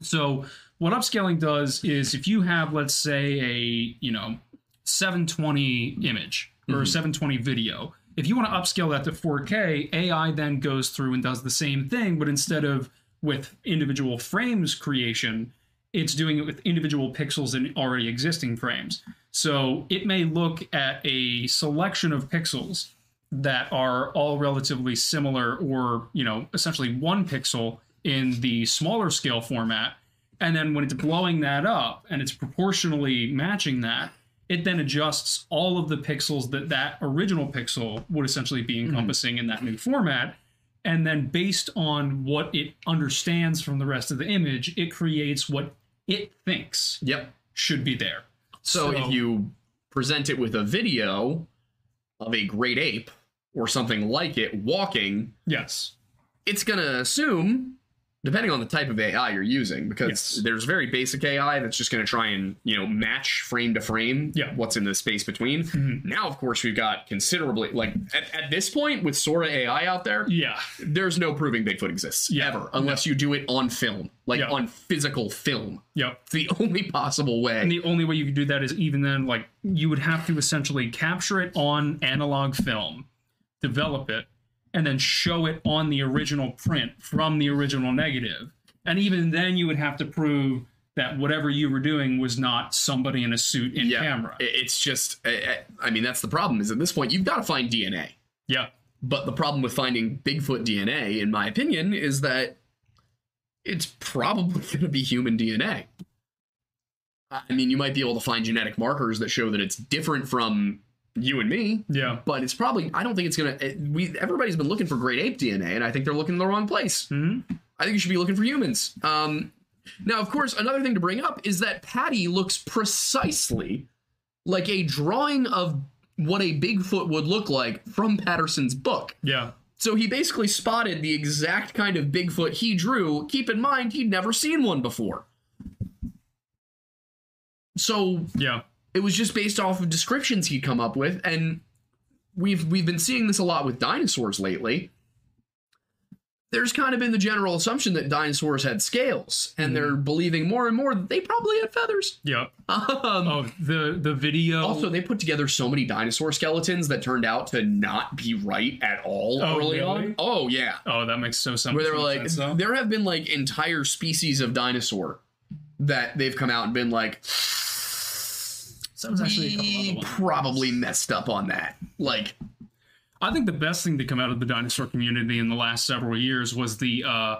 so what upscaling does is if you have, let's say, a you know 720 image or a 720 video, if you want to upscale that to 4K, AI then goes through and does the same thing, but instead of with individual frames creation, it's doing it with individual pixels in already existing frames. So it may look at a selection of pixels that are all relatively similar or, you know, essentially one pixel in the smaller scale format. And then when it's blowing that up and it's proportionally matching that, it then adjusts all of the pixels that that original pixel would essentially be mhm. encompassing in that new format. And then based on what it understands from the rest of the image, it creates what it thinks Yep. should be there. So, if you present it with a video of a great ape, or something like it walking, Yes. it's going to assume, depending on the type of AI you're using, because Yes. there's very basic AI that's just going to try and you know match frame to frame Yeah. what's in the space between. Mhm. Now, of course, we've got considerably like at, at this point with Sora AI out there, Yeah. there's no proving Bigfoot exists Yeah. ever unless you do it on film, like Yeah. on physical film. Yep. It's the only possible way. And the only way you could do that is even then, like, you would have to essentially capture it on analog film, develop it, and then show it on the original print from the original negative. And even then, you would have to prove that whatever you were doing was not somebody in a suit in camera. it's just. I mean, that's the problem. Is at this point you've got to find DNA. yeah. But the problem with finding Bigfoot DNA, in my opinion, is that it's probably *laughs* going to be human DNA. I mean, you might be able to find genetic markers that show that it's different from you and me, Yeah. but it's probably. I don't think it's going to. We everybody's been looking for great ape DNA, and I think they're looking in the wrong place. Mhm. I think you should be looking for humans. Um, now, of course, another thing to bring up is that Patty looks precisely like a drawing of what a Bigfoot would look like from Patterson's book. Yeah. So he basically spotted the exact kind of Bigfoot he drew. Keep in mind, he'd never seen one before. So Yeah. It was just based off of descriptions he'd come up with, and we've we've been seeing this a lot with dinosaurs lately. There's kind of been the general assumption that dinosaurs had scales, and they're believing more and more that they probably had feathers. Yeah. *laughs* Um, Oh, the the video. also, they put together so many dinosaur skeletons that turned out to not be right at all Oh, early really? on. Oh yeah, oh, that makes so so where they were like, sense. though. there have been like entire species of dinosaur that they've come out and been like, That was actually a couple other ones. probably messed up on that. Like, I think the best thing to come out of the dinosaur community in the last several years was the uh,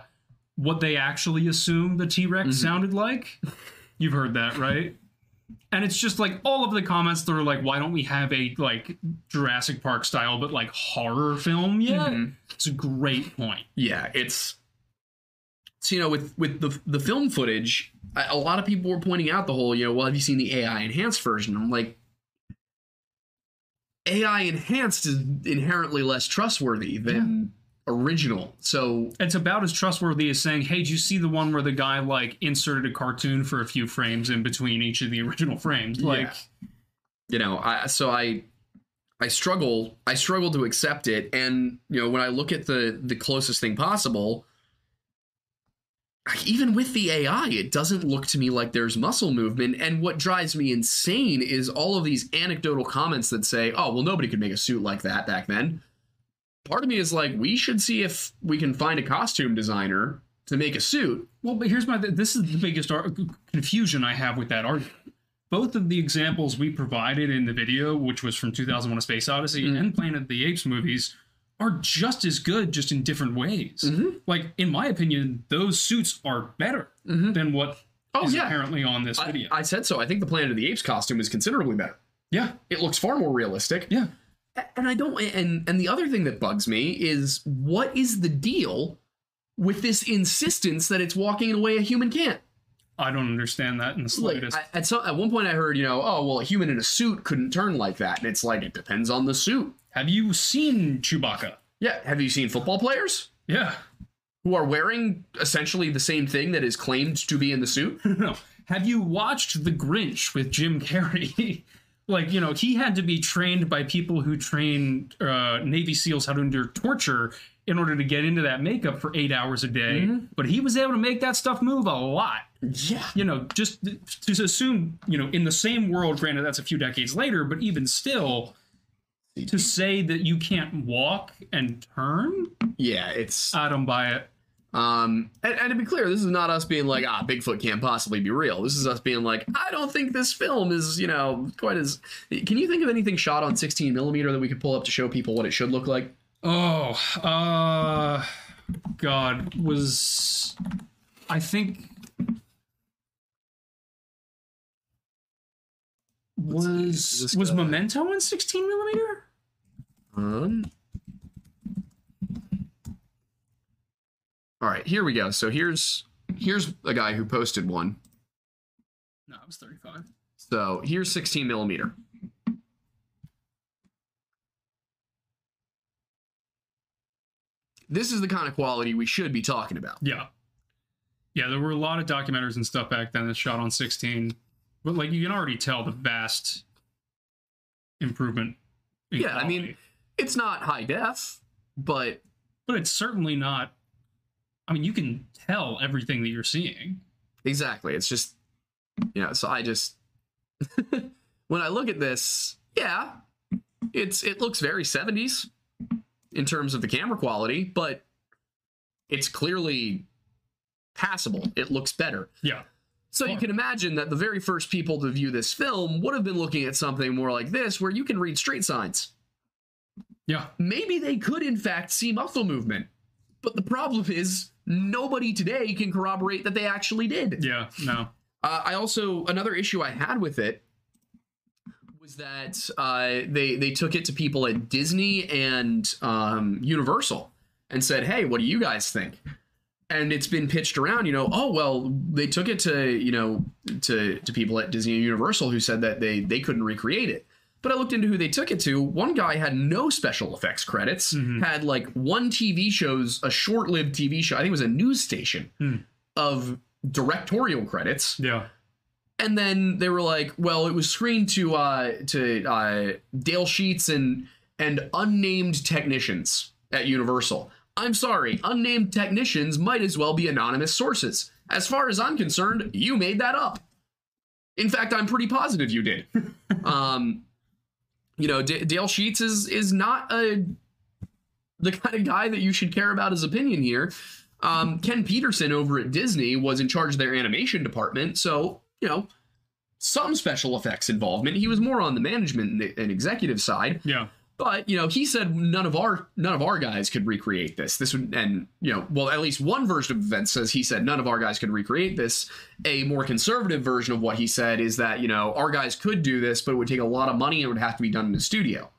what they actually assumed the T Rex sounded like. *laughs* You've heard that, right? And it's just like all of the comments that are like, why don't we have a like Jurassic Park style but like horror film yet? It's a great point. yeah, it's so you know with with the the film footage, a lot of people were pointing out the whole you know, well, have you seen the AI enhanced version? I'm like. AI enhanced is inherently less trustworthy than original. So It's about as trustworthy as saying, "Hey, did you see the one where the guy like inserted a cartoon for a few frames in between each of the original frames?" Like, you know i so i i struggle i struggle to accept it and you know when i look at the the closest thing possible even with the ai it doesn't look to me like there's muscle movement and what drives me insane is all of these anecdotal comments that say oh well nobody could make a suit like that back then part of me is like we should see if we can find a costume designer to make a suit Well, but here's my. This is the biggest ar- confusion I have with that argument. Both of the examples we provided in the video, which was from 2001: A Space Odyssey Mm. and Planet of the Apes movies, are just as good, just in different ways. Mm-hmm. Like, in my opinion, those suits are better than what is Oh, yeah. apparently on this I, video. I said so i think the planet of the apes costume is considerably better yeah, it looks far more realistic yeah. and I don't and and the other thing that bugs me is what is the deal with this insistence that it's walking in a way a human can't? I don't understand that in the Like slightest. I, at some at one point I heard, you know, oh well a human in a suit couldn't turn like that. And it's like it depends on the suit. Have you seen Chewbacca? Yeah. Have you seen football players Yeah. who are wearing essentially the same thing that is claimed to be in the suit? *laughs* no. Have you watched The Grinch with Jim *laughs* Carrey? like, you know, he had to be trained by people who train uh, Navy SEALs how to endure torture in order to get into that makeup for eight hours a day. But he was able to make that stuff move a lot. Yeah. You know, just to assume, you know, in the same world, granted, that's a few decades later, but even still, to say that you can't walk and turn, Yeah, it's I don't buy it. Um, and, and to be clear, this is not us being like, ah, Bigfoot can't possibly be real. This is us being like, I don't think this film is, you know, quite as. Can you think of anything shot on 16 millimeter that we could pull up to show people what it should look like? Oh, uh, God, was I think was was guy- Memento in sixteen millimeter? Um. All right, here we go. So here's here's a guy who posted one. No, it was thirty five. So here's 16 millimeter. this is the kind of quality we should be talking about. Yeah. Yeah, there were a lot of documentaries and stuff back then that shot on 16. But like you can already tell the vast improvement. Yeah, I mean, quality. It's not high def, but but it's certainly not I mean, you can tell everything that you're seeing. exactly. It's just, you know, so I just, *laughs* when I look at this, yeah, it's, it looks very 70s in terms of the camera quality, but it's clearly passable. It looks better. Yeah. So you can imagine that the very first people to view this film would have been looking at something more like this, where you can read street signs. Yeah. Maybe they could, in fact, see muscle movement. But the problem is, nobody today can corroborate that they actually did. Yeah. No. Uh, I also another issue I had with it was that uh, they they took it to people at Disney and um, Universal and said, "Hey, what do you guys think?" And it's been pitched around, you know, oh well, they took it to you know to to people at Disney and Universal who said that they they couldn't recreate it. But I looked into who they took it to. One guy had no special effects credits, had like one TV show's a short-lived TV show. I think it was a news station of directorial credits Yeah. and then they were like well it was screened to uh to uh dale sheets and and unnamed technicians at universal i'm sorry unnamed technicians might as well be anonymous sources as far as i'm concerned you made that up in fact i'm pretty positive you did *laughs* um you know D- dale sheets is is not a the kind of guy that you should care about his opinion here um, Ken Peterson over at Disney was in charge of their animation department, so you know some special effects involvement. He was more on the management and, and executive side, Yeah. But you know he said none of our none of our guys could recreate this. This would and you know well at least one version of events says he said none of our guys could recreate this. A more conservative version of what he said is that you know our guys could do this, but it would take a lot of money and it would have to be done in a studio.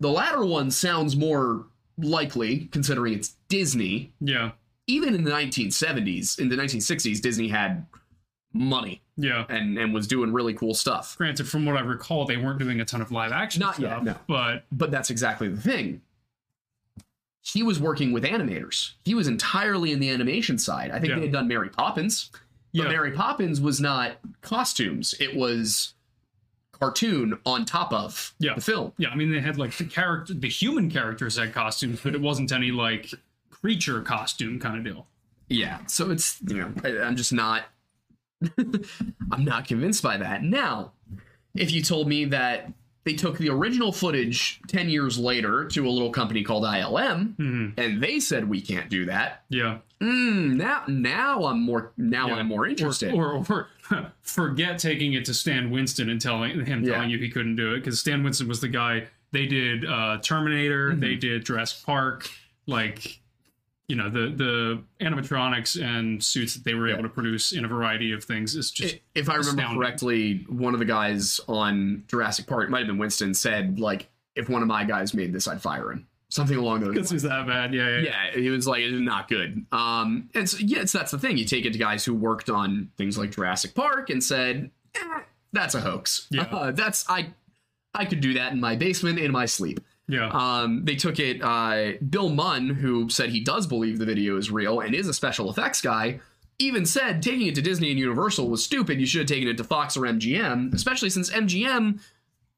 The latter one sounds more likely, considering it's Disney. Yeah. Even in the 1970s, in the 1960s, Disney had money Yeah. and, and was doing really cool stuff. Granted, from what I recall, they weren't doing a ton of live action Not stuff. yet, no. But But that's exactly the thing. He was working with animators. He was entirely in the animation side. I think Yeah. they had done Mary Poppins, but Yeah. Mary Poppins was not costumes. It was cartoon on top of Yeah. the film. yeah, I mean they had like the character the human characters had costumes, but it wasn't any like creature costume kind of deal. Yeah. So it's you know I, I'm just not *laughs* I'm not convinced by that. Now, if you told me that they took the original footage 10 years later to a little company called ILM and they said we can't do that. Yeah. Mm, now now I'm more now Yeah. I'm more interested. Or, or, or *laughs* forget taking it to Stan Winston and telling him Yeah. telling you he couldn't do it because Stan Winston was the guy. They did uh, Terminator. Mm-hmm. They did Jurassic Park. Like, you know, the the animatronics and suits that they were able to produce in a variety of things is just if I remember astounding. correctly, one of the guys on Jurassic Park, it might have been Winston, said like if one of my guys made this, I'd fire him. Something along those lines. this is that bad. Yeah, yeah, yeah. yeah, he was like, it's not good. Um, and so, yes, that's the thing. You take it to guys who worked on things like Jurassic Park and said, eh, that's a hoax. Yeah. *laughs* Uh, that's I, I could do that in my basement in my sleep. Yeah. Um, they took it. Uh, Bill Munns, who said he does believe the video is real and is a special effects guy, even said taking it to Disney and Universal was stupid. You should have taken it to Fox or MGM, especially since MGM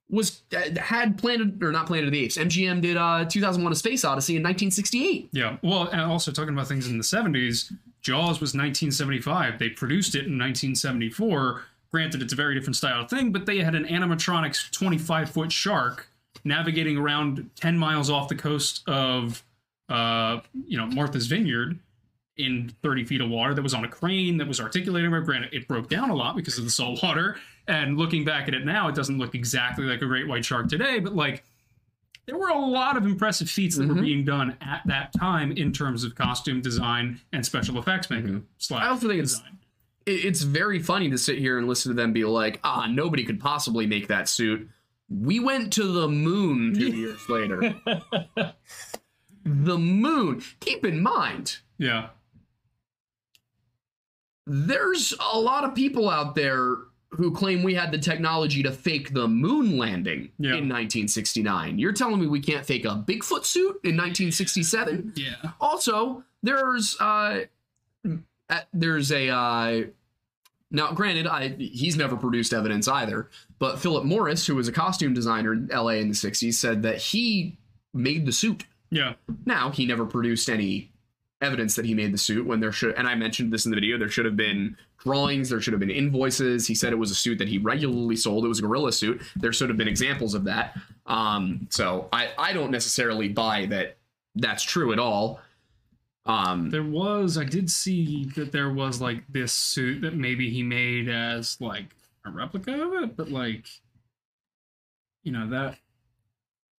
was uh, had Planet or not Planet of the Apes. MGM did uh, 2001: A Space Odyssey in 1968. Yeah. Well, and also talking about things in the 70s, Jaws was 1975. They produced it in 1974. Granted, it's a very different style of thing, but they had an animatronics 25 foot shark navigating around 10 miles off the coast of, uh, you know, Martha's Vineyard in 30 feet of water that was on a crane that was articulating. Granted, it broke down a lot because of the salt water. And looking back at it now, it doesn't look exactly like a great white shark today, but like there were a lot of impressive feats that were being done at that time in terms of costume design and special effects making. slash I also think it's design. it- it's very funny to sit here and listen to them be like, ah, nobody could possibly make that suit. We went to the moon two years later. *laughs* the moon. Keep in mind, yeah, there's a lot of people out there who claim we had the technology to fake the moon landing Yeah. in 1969. You're telling me we can't fake a Bigfoot suit in 1967? Yeah. Also, there's uh, uh, there's a uh, now granted, I he's never produced evidence either, but Philip Morris, who was a costume designer in LA in the 60s, said that he made the suit. Yeah. Now, he never produced any evidence that he made the suit when there should and I mentioned this in the video, there should have been drawings, there should have been invoices. He said it was a suit that he regularly sold. It was a gorilla suit. There should have been examples of that. Um, so I, I don't necessarily buy that that's true at all. Um, There was, I did see that there was like this suit that maybe he made as like a replica of it, but like, you know, that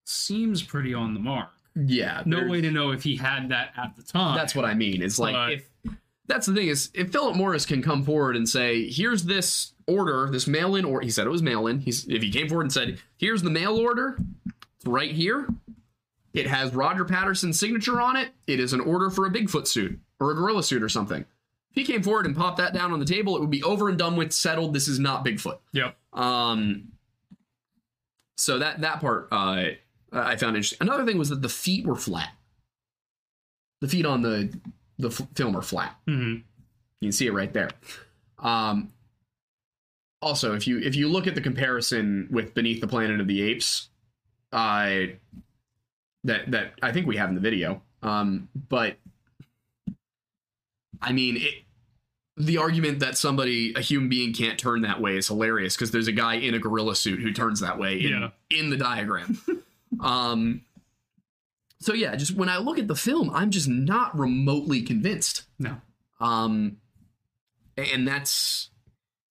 seems pretty on the mark. yeah, No way to know if he had that at the time. That's what I mean. It's like But- if that's the thing is if Philip Morris can come forward and say, "Here's this order, this mail-in," or he said it was mail-in. He's if he came forward and said, "Here's the mail order, it's right here. It has Roger Patterson's signature on it. It is an order for a Bigfoot suit or a gorilla suit or something." If he came forward and popped that down on the table, it would be over and done with, settled. This is not Bigfoot. Yep. Um, so that that part uh, I found interesting. Another thing was that the feet were flat. The feet on the the f- film are flat. hmm You can see it right there. Um, also, if you if you look at the comparison with Beneath the Planet of the Apes, uh, that that I think we have in the video, um, but I mean it. The argument that somebody, a human being, can't turn that way is hilarious because there's a guy in a gorilla suit who turns that way in, Yeah. in the diagram. *laughs* um, so yeah, just when I look at the film, I'm just not remotely convinced. No. Um, and that's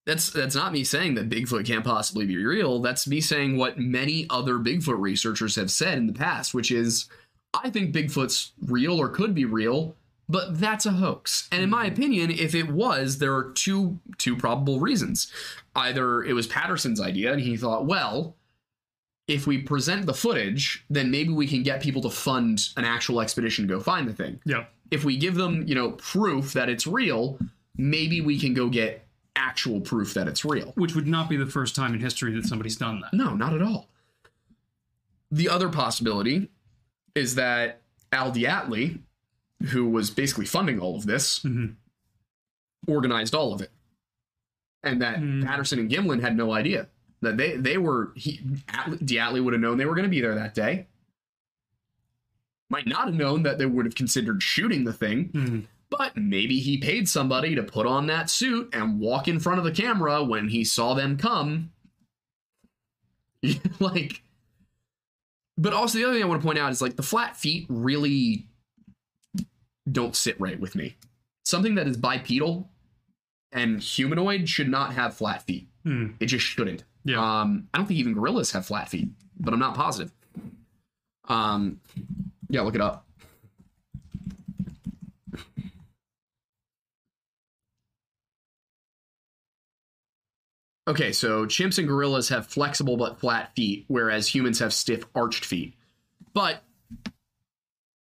that's that's not me saying that Bigfoot can't possibly be real. That's me saying what many other Bigfoot researchers have said in the past, which is I think Bigfoot's real or could be real, but that's a hoax. And in my mm-hmm. opinion, if it was, there are two two probable reasons. Either it was Patterson's idea and he thought, well, if we present the footage, then maybe we can get people to fund an actual expedition to go find the thing Yep. if we give them, you know, proof that it's real, maybe we can go get actual proof that it's real. Which would not be the first time in history that somebody's done that. No, not at all. The other possibility is that Al DeAtley, who was basically funding all of this, Mhm. organized all of it. And that Hmm. Patterson and Gimlin had no idea that they they were he Atl- DeAtley would have known they were going to be there that day. Might not have known that they would have considered shooting the thing, Mhm. But maybe he paid somebody to put on that suit and walk in front of the camera when he saw them come. *laughs* like, but also the other thing I want to point out is like the flat feet really don't sit right with me. Something that is bipedal and humanoid should not have flat feet. Hmm. It just shouldn't. Yeah. Um, I don't think even gorillas have flat feet, but I'm not positive. Um, yeah, look it up. Okay, so chimps and gorillas have flexible but flat feet, whereas humans have stiff arched feet. But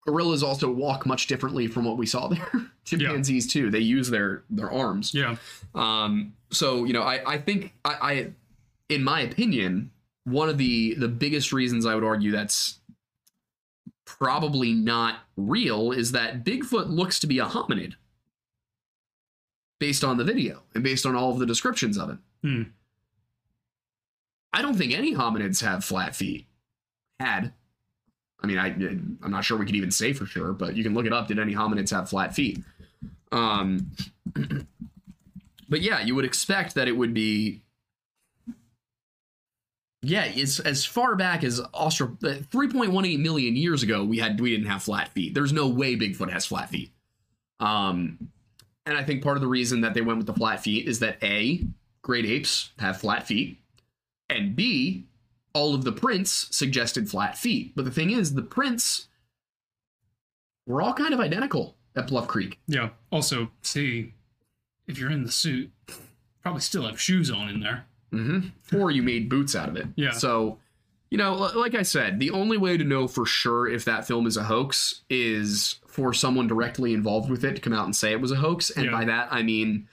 gorillas also walk much differently from what we saw there. *laughs* Chimpanzees too. They use their their arms. Yeah. Um, so you know, I I think I, I in my opinion, one of the the biggest reasons I would argue that's probably not real is that Bigfoot looks to be a hominid based on the video and based on all of the descriptions of it. Hmm. I don't think any hominids have flat feet. Had. I mean, I I'm not sure we could even say for sure, but you can look it up. Did any hominids have flat feet? Um, *clears throat* but yeah, you would expect that it would be. Yeah, it's as far back as Austro, 3.18 million years ago. We had we didn't have flat feet. There's no way Bigfoot has flat feet. Um, and I think part of the reason that they went with the flat feet is that a great apes have flat feet, and b all of the prints suggested flat feet. But the thing is, the prints were all kind of identical at Bluff Creek. Yeah. Also, see, if you're in the suit, probably still have shoes on in there. Mm-hmm. Or you made boots out of it. Yeah. So, you know, like I said, the only way to know for sure if that film is a hoax is for someone directly involved with it to come out and say it was a hoax. And Yeah. by that, I mean,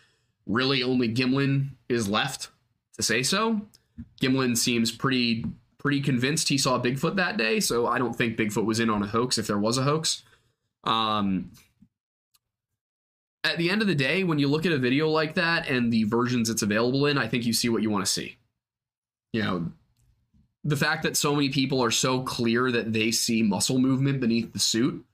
really only Gimlin is left to say so. Gimlin seems pretty pretty convinced he saw Bigfoot that day, so I don't think Bigfoot was in on a hoax if there was a hoax. Um, at the end of the day, when you look at a video like that and the versions it's available in, I think you see what you want to see. You know, the fact that so many people are so clear that they see muscle movement beneath the suit.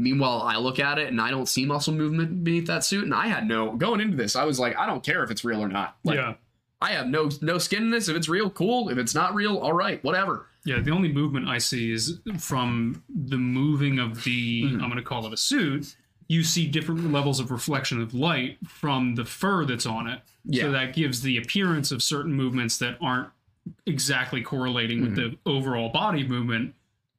Meanwhile, I look at it and I don't see muscle movement beneath that suit. And I had no going into this. I was like, I don't care if it's real or not. Like, yeah. I have no no skin in this. If it's real, cool. If it's not real, all right, whatever. Yeah, the only movement I see is from the moving of the, Mm-hmm. I'm going to call it a suit. You see different levels of reflection of light from the fur that's on it. Yeah. So that gives the appearance of certain movements that aren't exactly correlating with Mm-hmm. the overall body movement,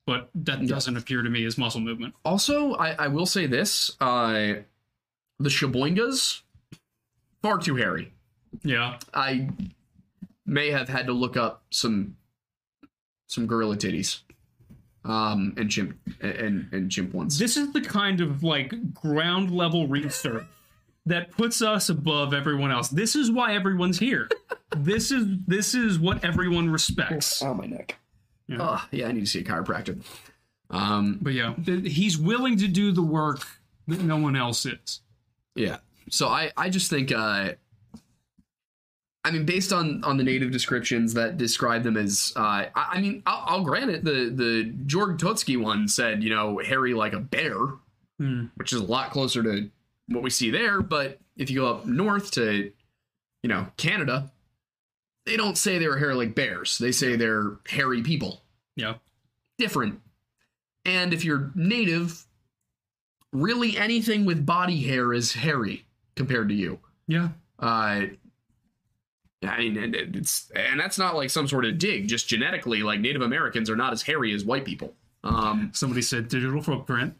but that doesn't appear to me as muscle movement. Also, I, I will say this: uh, the Shaboingas far too hairy. Yeah. I may have had to look up some some gorilla titties, um, and chimp and and chimp ones. This is the kind of like ground level research that puts us above everyone else. This is why everyone's here. *laughs* this is this is what everyone respects. oh my neck. Yeah. Oh, yeah, I need to see a chiropractor. Um, But yeah, th- he's willing to do the work that no one else is. Yeah. So I I just think uh I mean based on on the native descriptions that describe them as uh I, I mean I'll, I'll grant it the the Jorg Totsky one said you know hairy like a bear Hmm. which is a lot closer to what we see there but if you go up north to you know Canada they don't say they're hairy like bears they say they're hairy people Yeah. different. And if you're native, really anything with body hair is hairy compared to you. Yeah. Uh, I mean, and it's and that's not like some sort of dig. Just genetically, like Native Americans are not as hairy as white people. Um, Somebody said digital footprint.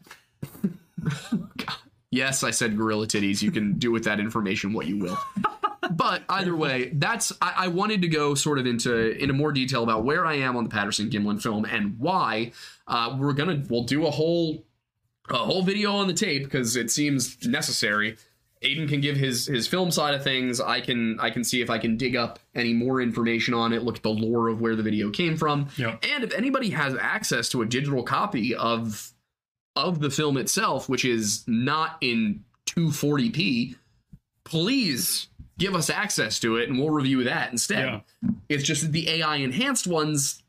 *laughs* yes, I said gorilla titties. You can do with that information what you will. *laughs* but either way, that's I, I wanted to go sort of into into more detail about where I am on the Patterson Gimlin film and why. Uh, we're gonna we'll do a whole a whole video on the tape because it seems necessary. Aidan can give his his film side of things. I can I can see if I can dig up any more information on it. Look at the lore of where the video came from. Yeah. And if anybody has access to a digital copy of of the film itself, which is not in 240p, please give us access to it and we'll review that instead. Yeah. It's just that the AI enhanced ones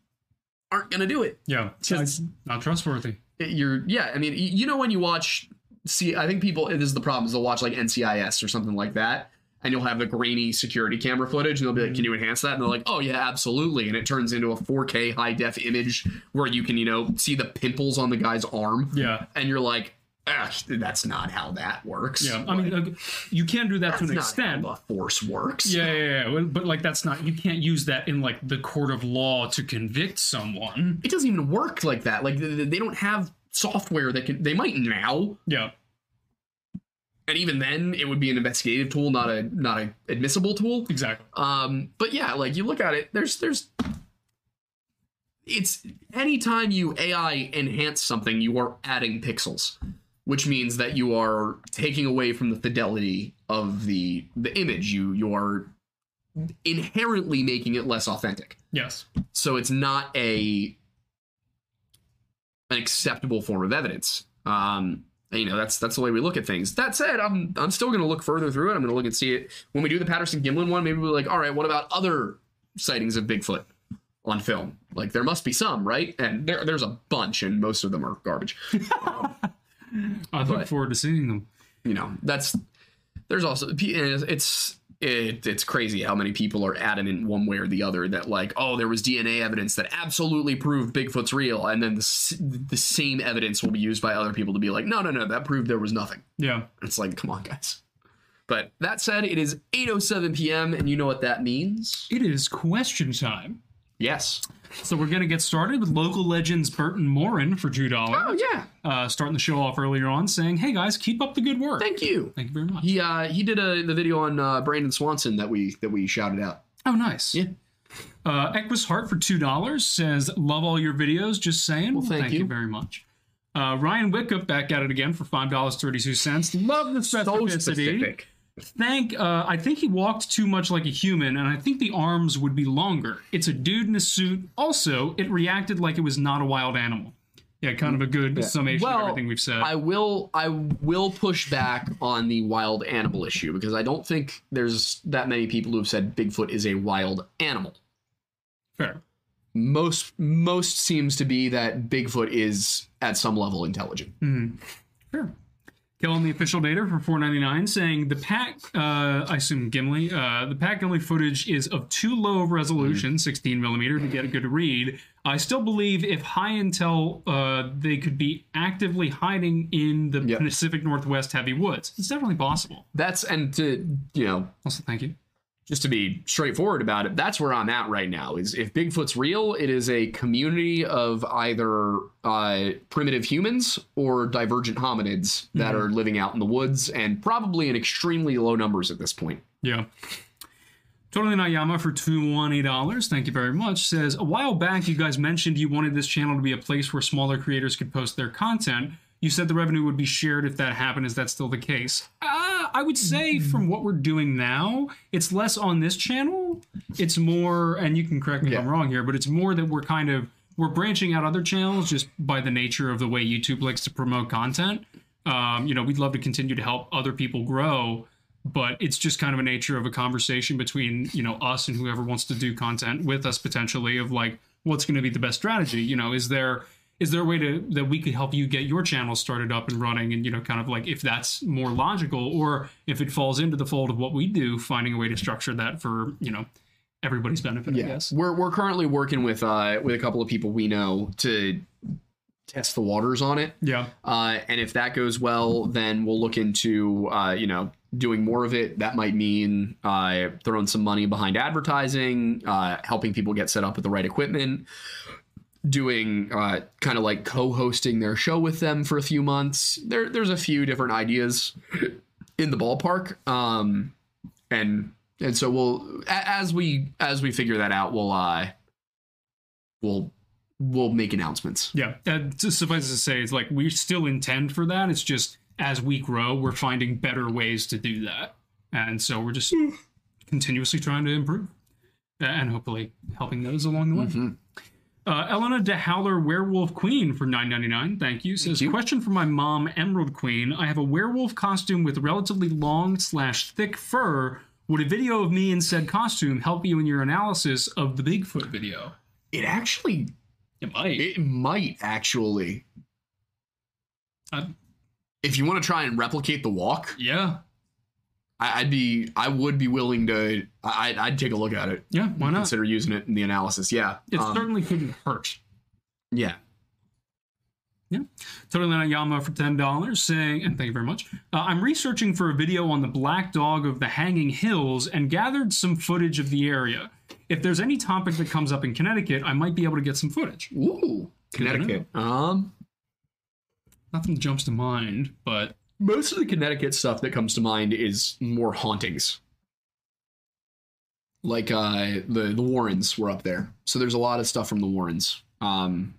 aren't going to do it. Yeah. It's not trustworthy. You're, yeah, I mean, you know, when you watch, see, I think people, this is the problem, is they'll watch like NCIS or something like that. And you'll have the grainy security camera footage, and they'll be like, "Can you enhance that?" And they're like, "Oh yeah, absolutely." And it turns into a 4K high def image where you can, you know, see the pimples on the guy's arm. Yeah. And you're like, "Ah, that's not how that works." Yeah. I mean, like, you can do that to an extent. how the force works. Yeah, yeah, yeah. But like, that's not. You can't use that in like the court of law to convict someone. it doesn't even work like that. Like they they don't have software that can. They might now, Yeah. and even then, it would be an investigative tool, not a not a admissible tool. Exactly. Um, but yeah, like you look at it, there's there's it's anytime you AI enhance something, you are adding pixels, which means that you are taking away from the fidelity of the the image. You you are inherently making it less authentic. Yes. So it's not a an acceptable form of evidence. Um, and, you know, that's that's the way we look at things. That said, I'm I'm still going to look further through it. I'm going to look and see it when we do the Patterson Gimlin one. Maybe we're like, all right, what about other sightings of Bigfoot on film? Like there must be some, right? And there there's a bunch, and most of them are garbage. *laughs* I look But- forward to seeing them. you know, that's there's also it's it, it's crazy how many people are adamant one way or the other that like oh there was DNA evidence that absolutely proved Bigfoot's real and then the, the same evidence will be used by other people to be like no no no that proved there was nothing Yeah. it's like come on guys but that said it is 8:07 p.m. and you know what that means It is question time. Yes So we're gonna get started with local legends Burton Morin for two dollars. oh yeah Uh, starting the show off earlier on, saying, "Hey guys, keep up the good work. thank you Thank you very much." he uh he did a the video on uh, Brandon Swanson that we that we shouted out Oh, nice. Yeah. Uh, Equus Hart for two dollars says, "Love all your videos." Just saying. Well, thank you. you. very much. Uh, Ryan Wickup back at it again for five dollars thirty two cents. Love the so specificity. specific Thank. Uh, I think he walked too much like a human, and I think the arms would be longer. It's a dude in a suit. Also, it reacted like it was not a wild animal. Yeah, kind of a good summation of everything we've said. I will I will push back on the wild animal issue because I don't think there's that many people who have said Bigfoot is a wild animal. Fair. Most most seems to be that Bigfoot is at some level intelligent. Sure. Killing the official data for 499 saying the pack, uh, I assume Gimli, uh, the pack Gimli footage is of too low of resolution, 16 millimeter, to get a good read. I still believe if high intel, uh, they could be actively hiding in the Yep. Pacific Northwest heavy woods. It's definitely possible. That's and to you know Also, thank you. Just to be straightforward about it, that's where I'm at right now. Is if Bigfoot's real, it is a community of either uh, primitive humans or divergent hominids that are living out in the woods, and probably in extremely low numbers at this point. Yeah. Totally Not Yama for $20. Thank you very much. Says, a while back, you guys mentioned you wanted this channel to be a place where smaller creators could post their content. You said the revenue would be shared if that happened. Is that still the case? Uh, I would say from what we're doing now, it's less on this channel. It's more, and you can correct me if I'm wrong here, but it's more that we're kind of we're branching out other channels just by the nature of the way YouTube likes to promote content. Um, you know, we'd love to continue to help other people grow, but it's just kind of a nature of a conversation between you know us and whoever wants to do content with us potentially of like what's going to be the best strategy. You know, is there is there a way to that we could help you get your channel started up and running and you know kind of like if that's more logical or if it falls into the fold of what we do finding a way to structure that for you know everybody's benefit i guess we're we're currently working with uh with a couple of people we know to test the waters on it. yeah Uh, and if that goes well, then we'll look into uh, you know doing more of it. That might mean uh, throwing some money behind advertising, uh, helping people get set up with the right equipment, doing uh, kind of like co-hosting their show with them for a few months. There, there's a few different ideas in the ballpark, um, and and so we'll as we as we figure that out, we'll uh, we'll we'll make announcements. yeah just suffice to say it's like we still intend for that. It's just as we grow we're finding better ways to do that. And so we're just continuously trying to improve and hopefully helping those along the way Uh, Elena de Howler Werewolf Queen for nine ninety nine. Thank you. Says question for my mom, Emerald Queen. I have a werewolf costume with relatively long slash thick fur. Would a video of me in said costume help you in your analysis of the Bigfoot video? It actually It might. It might actually. Uh, If you want to try and replicate the walk, yeah. I, I'd be, I would be willing to. I, I'd- I'd take a look at it. Yeah. Why not? Consider using it in the analysis. Yeah. It Um, certainly couldn't hurt. yeah. Yeah. Totally not Yama for ten dollars, saying, and thank you very much. Uh, I'm researching for a video on the black dog of the Hanging Hills and gathered some footage of the area. If there's any topic that comes up in Connecticut, I might be able to get some footage. Ooh, Connecticut. Um, Nothing jumps to mind, but most of the Connecticut stuff that comes to mind is more hauntings. Like uh, the the Warrens were up there, so there's a lot of stuff from the Warrens. Um,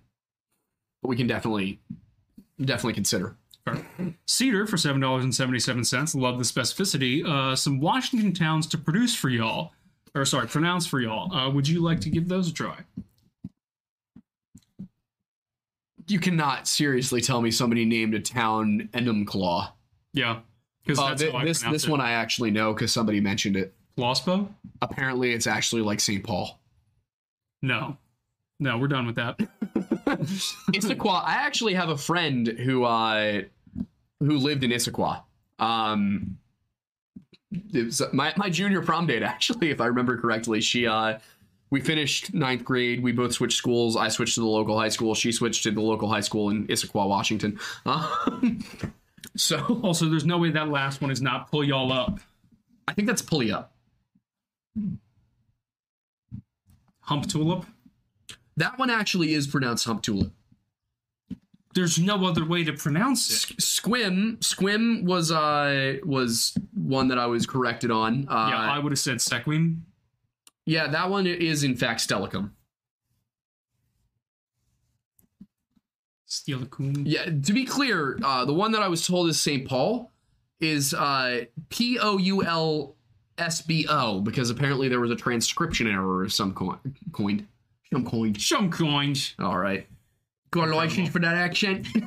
but we can definitely definitely consider. Cedar for seven dollars and seventy-seven cents. Love the specificity. Uh, some Washington towns to produce for y'all, or sorry, pronounce for y'all. Uh, would you like to give those a try? You cannot seriously tell me somebody named a town Enumclaw. Yeah, because Uh, that's thi- how this pronounce this it. one I actually know because somebody mentioned it. Lospo? Apparently, it's actually like St. Paul. No, no, we're done with that. *laughs* *laughs* Issaquah. I actually have a friend who uh who lived in Issaquah. Um, it was my my junior prom date actually, if I remember correctly. She uh we finished ninth grade. We both switched schools. I switched to the local high school. She switched to the local high school in Issaquah, Washington. Um, *laughs* so Also, there's no way that last one is not pull y'all up. I think that's pulley up. Hump tulip. That one actually is pronounced hump tulip. There's no other way to pronounce it. Squim, squim was uh was one that I was corrected on. Uh, yeah, I would have said sequin. Yeah, that one is in fact Stellicum. Steal. Yeah, to be clear, uh, the one that I was told is St. Paul. is uh, P O U L S B O because apparently there was a transcription error of some coin. Coined. Some coined. Some coins. All right. Got a license for that accent? *laughs*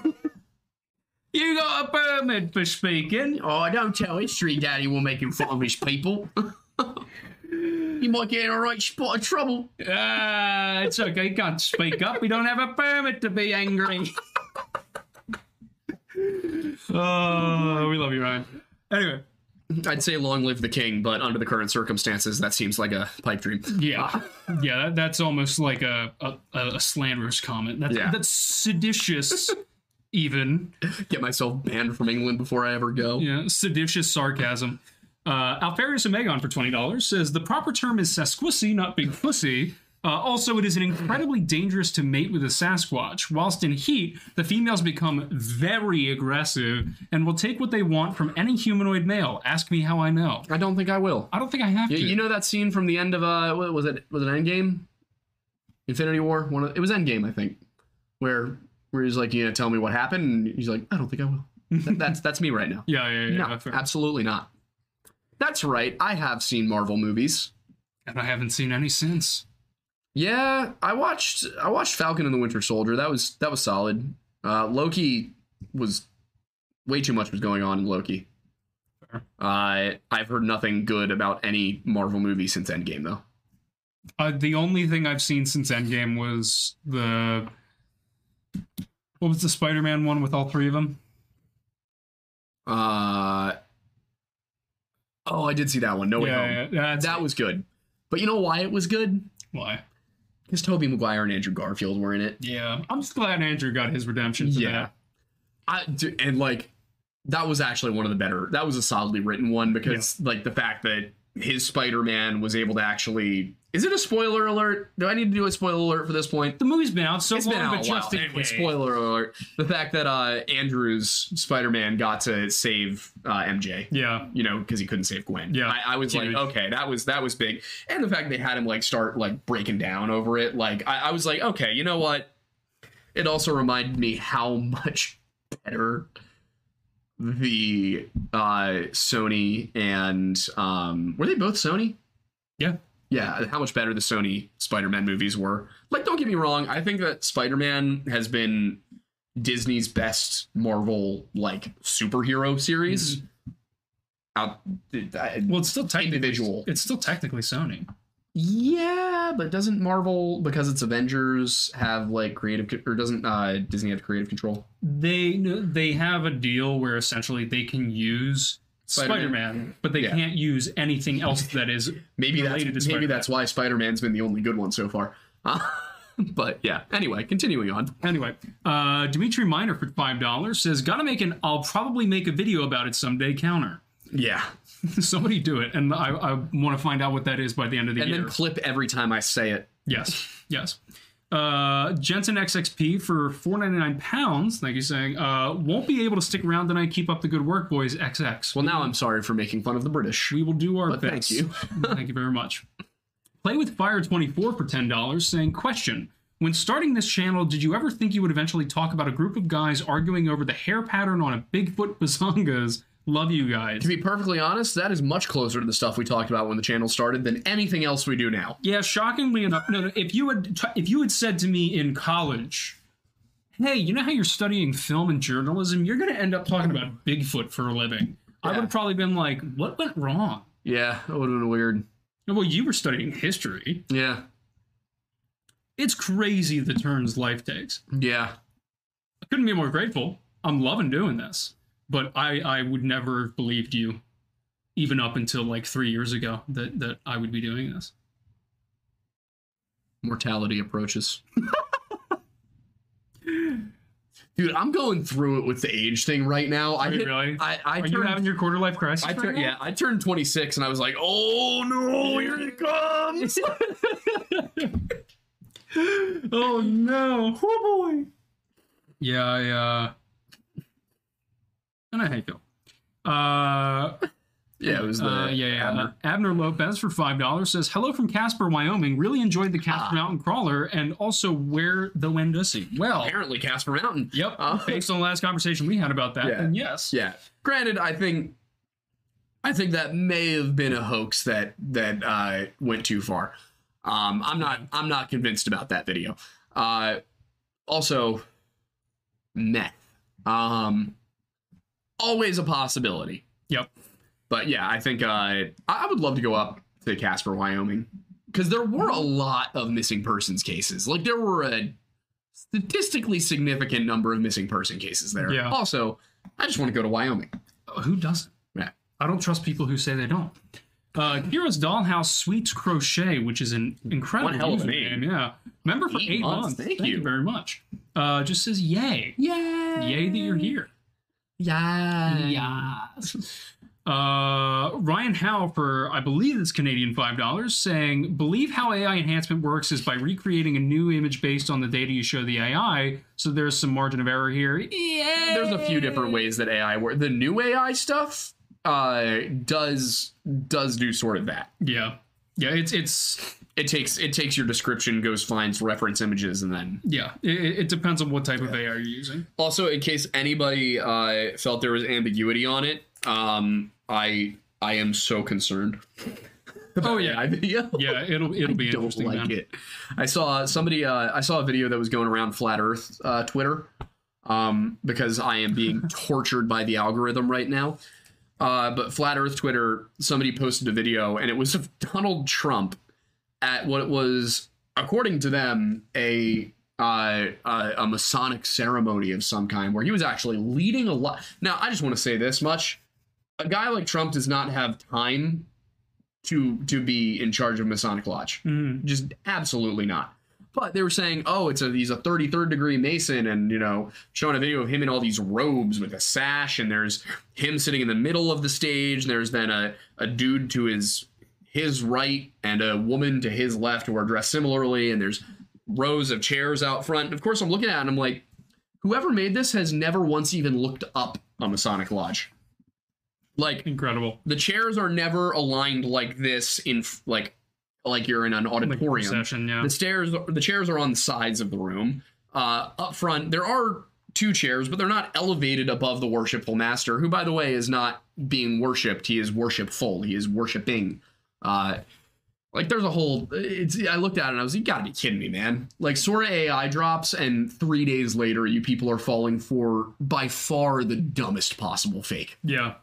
You got a permit for speaking. oh, don't tell history, Daddy will make him fun of his people. *laughs* you might get in a right spot of trouble. Ah, it's okay. You Can't speak up. We don't have a permit to be angry. oh, we love you, Ryan. Anyway, I'd say long live the king, but under the current circumstances, that seems like a pipe dream. yeah, yeah, that, that's almost like a a, a slanderous comment. That's Yeah. that's seditious, even. Get myself banned from England before I ever go. Yeah, seditious sarcasm. Uh, Alfarius Omegon for twenty dollars says the proper term is Sasquissy, not big pussy. Uh, also, it is an incredibly dangerous to mate with a Sasquatch. Whilst in heat, the females become very aggressive and will take what they want from any humanoid male. Ask me how I know. I don't think I will. I don't think I have You, to. you know that scene from the end of uh, what was it? Was it Endgame? Infinity War. One of, it was Endgame, I think, where where he's like, you know, tell me what happened, and he's like, I don't think I will. That- that's that's me right now. *laughs* yeah, yeah, yeah. No, fair. absolutely not. That's right. I have seen Marvel movies. and I haven't seen any since. Yeah, I watched I watched Falcon and the Winter Soldier. That was that was solid. Uh, Loki was way too much was going on in Loki. Fair. Uh, I've heard nothing good about any Marvel movie since Endgame though. Uh, the only thing I've seen since Endgame was the what was the Spider-Man one with all three of them? Uh, oh, I did see that one. No Way Home. yeah, That was good. But you know why it was good? why. Because Tobey Maguire and Andrew Garfield were in it. Yeah, I'm just glad Andrew got his redemption. For Yeah. that. I and like that was actually one of the better. That was a solidly written one because like the fact that his Spider-Man was able to actually. Is it a spoiler alert? Do I need to do a spoiler alert for this point? The movie's been out so It's long, been out but just in Anyway, case. spoiler alert: the fact that uh, Andrew's Spider-Man got to save uh, MJ. Yeah, you know, because he couldn't save Gwen. Yeah. I, I was Huge. like, okay, that was that was big, and the fact they had him like start like breaking down over it, like I, I was like, okay, you know what? It also reminded me how much better the uh Sony and um were they both Sony? yeah. Yeah, how much better the Sony Spider-Man movies were. Like, don't get me wrong, I think that Spider-Man has been Disney's best Marvel like superhero series. Out, I- Well, it's still technically Individual. It's still technically Sony. yeah, but doesn't Marvel because it's Avengers have like creative or doesn't uh, Disney have creative control? They they have a deal where essentially they can use Spider-Man. Spider-Man, but they Yeah. can't use anything else that is *laughs* Maybe that's maybe Spider-Man. that's why Spider-Man's been the only good one so far. Uh, *laughs* but yeah, anyway, continuing on. Anyway, uh, Dimitri Miner for five dollars says, "Gotta make an. I'll probably make a video about it someday." Counter. Yeah, *laughs* Somebody do it, and I, I want to find out what that is by the end of the and year. then clip every time I say it. yes, yes. Uh, Jensen XXP for four ninety nine pounds. Thank you, saying uh, won't be able to stick around tonight. Keep up the good work, boys. XX. Well, now I'm sorry for making fun of the British. we will do our But thank you. *laughs* thank you very much. Play with Fire twenty four for ten dollars. Saying question. When starting this channel, did you ever think you would eventually talk about a group of guys arguing over the hair pattern on a Bigfoot bazongas? Love you guys. To be perfectly honest, that is much closer to the stuff we talked about when the channel started than anything else we do now. Yeah, shockingly enough, no, no. If you had if you had said to me in college, "Hey, you know how you're studying film and journalism? You're going to end up talking about Bigfoot for a living," I would Yeah. have probably been like, "What went wrong?" Yeah, that would have been weird. Well, you were studying history. Yeah, It's crazy the turns life takes. yeah. I couldn't be more grateful. I'm loving doing this, but I I would never have believed you, even up until like three years ago, that that I would be doing this. Mortality approaches. *laughs* Dude, I'm going through it with the age thing right now. I Are you hit- really? I, I Are you turned, having your quarter life crisis? I right turned, now? yeah, I turned 26 and I was like, oh no, here it comes. *laughs* *laughs* oh no! Oh boy! Yeah, yeah, I, uh, and I hate Uh, Yeah, it was the Uh, yeah, yeah. Abner. Uh, Abner Lopez for five dollars says, "Hello from Casper, Wyoming. Really enjoyed the Ah. Casper Mountain Crawler, and also where the Wendussy. Well, Apparently, Casper Mountain. yep. Uh, based on the last conversation we had about that, Yeah. then yes. Yeah. Granted, I think I think that may have been a hoax that that uh, went too far. Um, I'm not I'm not convinced about that video. Uh, also, meth. Um, always a possibility. Yep. But yeah, I think uh, I I would love to go up to Casper, Wyoming, because there were a lot of missing persons cases. Like there were a statistically significant number of missing person cases there. Yeah. Also, I just want to go to Wyoming. Uh, Who doesn't? Yeah. I don't trust people who say they don't. Uh, Kira's Dollhouse Sweets Crochet, which is an incredible One hell of name. Yeah. Member for Eight eight, months, months. thank you. very much. Uh, just says yay. Yay! Yay that you're here. Yeah. Uh, Ryan Howe for I believe it's Canadian five dollars, saying believe how AI enhancement works is by recreating a new image based on the data you show the AI. So there's some margin of error here. Yeah, There's a few different ways that AI work. The new AI stuff uh, does does do sort of that. Yeah, yeah. It's it's It takes it takes your description, goes finds reference images, and then yeah. It, it depends on what type of AI you're using. Also, in case anybody uh, felt there was ambiguity on it, um, I I am so concerned. *laughs* Oh yeah, *laughs* video. yeah. It'll it'll be I don't interesting. like man. it. I saw somebody. Uh, I saw a video that was going around flat Earth uh, Twitter um, because I am being *laughs* tortured by the algorithm right now. Uh, but flat Earth Twitter, somebody posted a video, and it was of *laughs* Donald Trump at what was, according to them, a uh, a, a Masonic ceremony of some kind, where he was actually leading a lot. Now, I just want to say this much: a guy like Trump does not have time to to be in charge of Masonic Lodge. Mhm. Just absolutely not. But they were saying, oh, it's a he's a 33rd degree Mason, and you know, showing a video of him in all these robes with a sash, and there's him sitting in the middle of the stage, and there's then a, a dude to his his right and a woman to his left who are dressed similarly, and there's rows of chairs out front. And of course, I'm looking at it and I'm like, whoever made this has never once even looked up a Masonic Lodge. Like Incredible. the chairs are never aligned like this in like like you're in an Like auditorium. procession, yeah. the stairs the chairs are on the sides of the room. Uh, up front there are two chairs, but they're not elevated above the worshipful master, who by the way is not being worshipped. He is worshipful. He is worshiping. Uh, like there's a whole. It's. I looked at it and I was, you gotta be kidding me, man. Like Sora AI drops, and three days later, you people are falling for by far the dumbest possible fake. Yeah.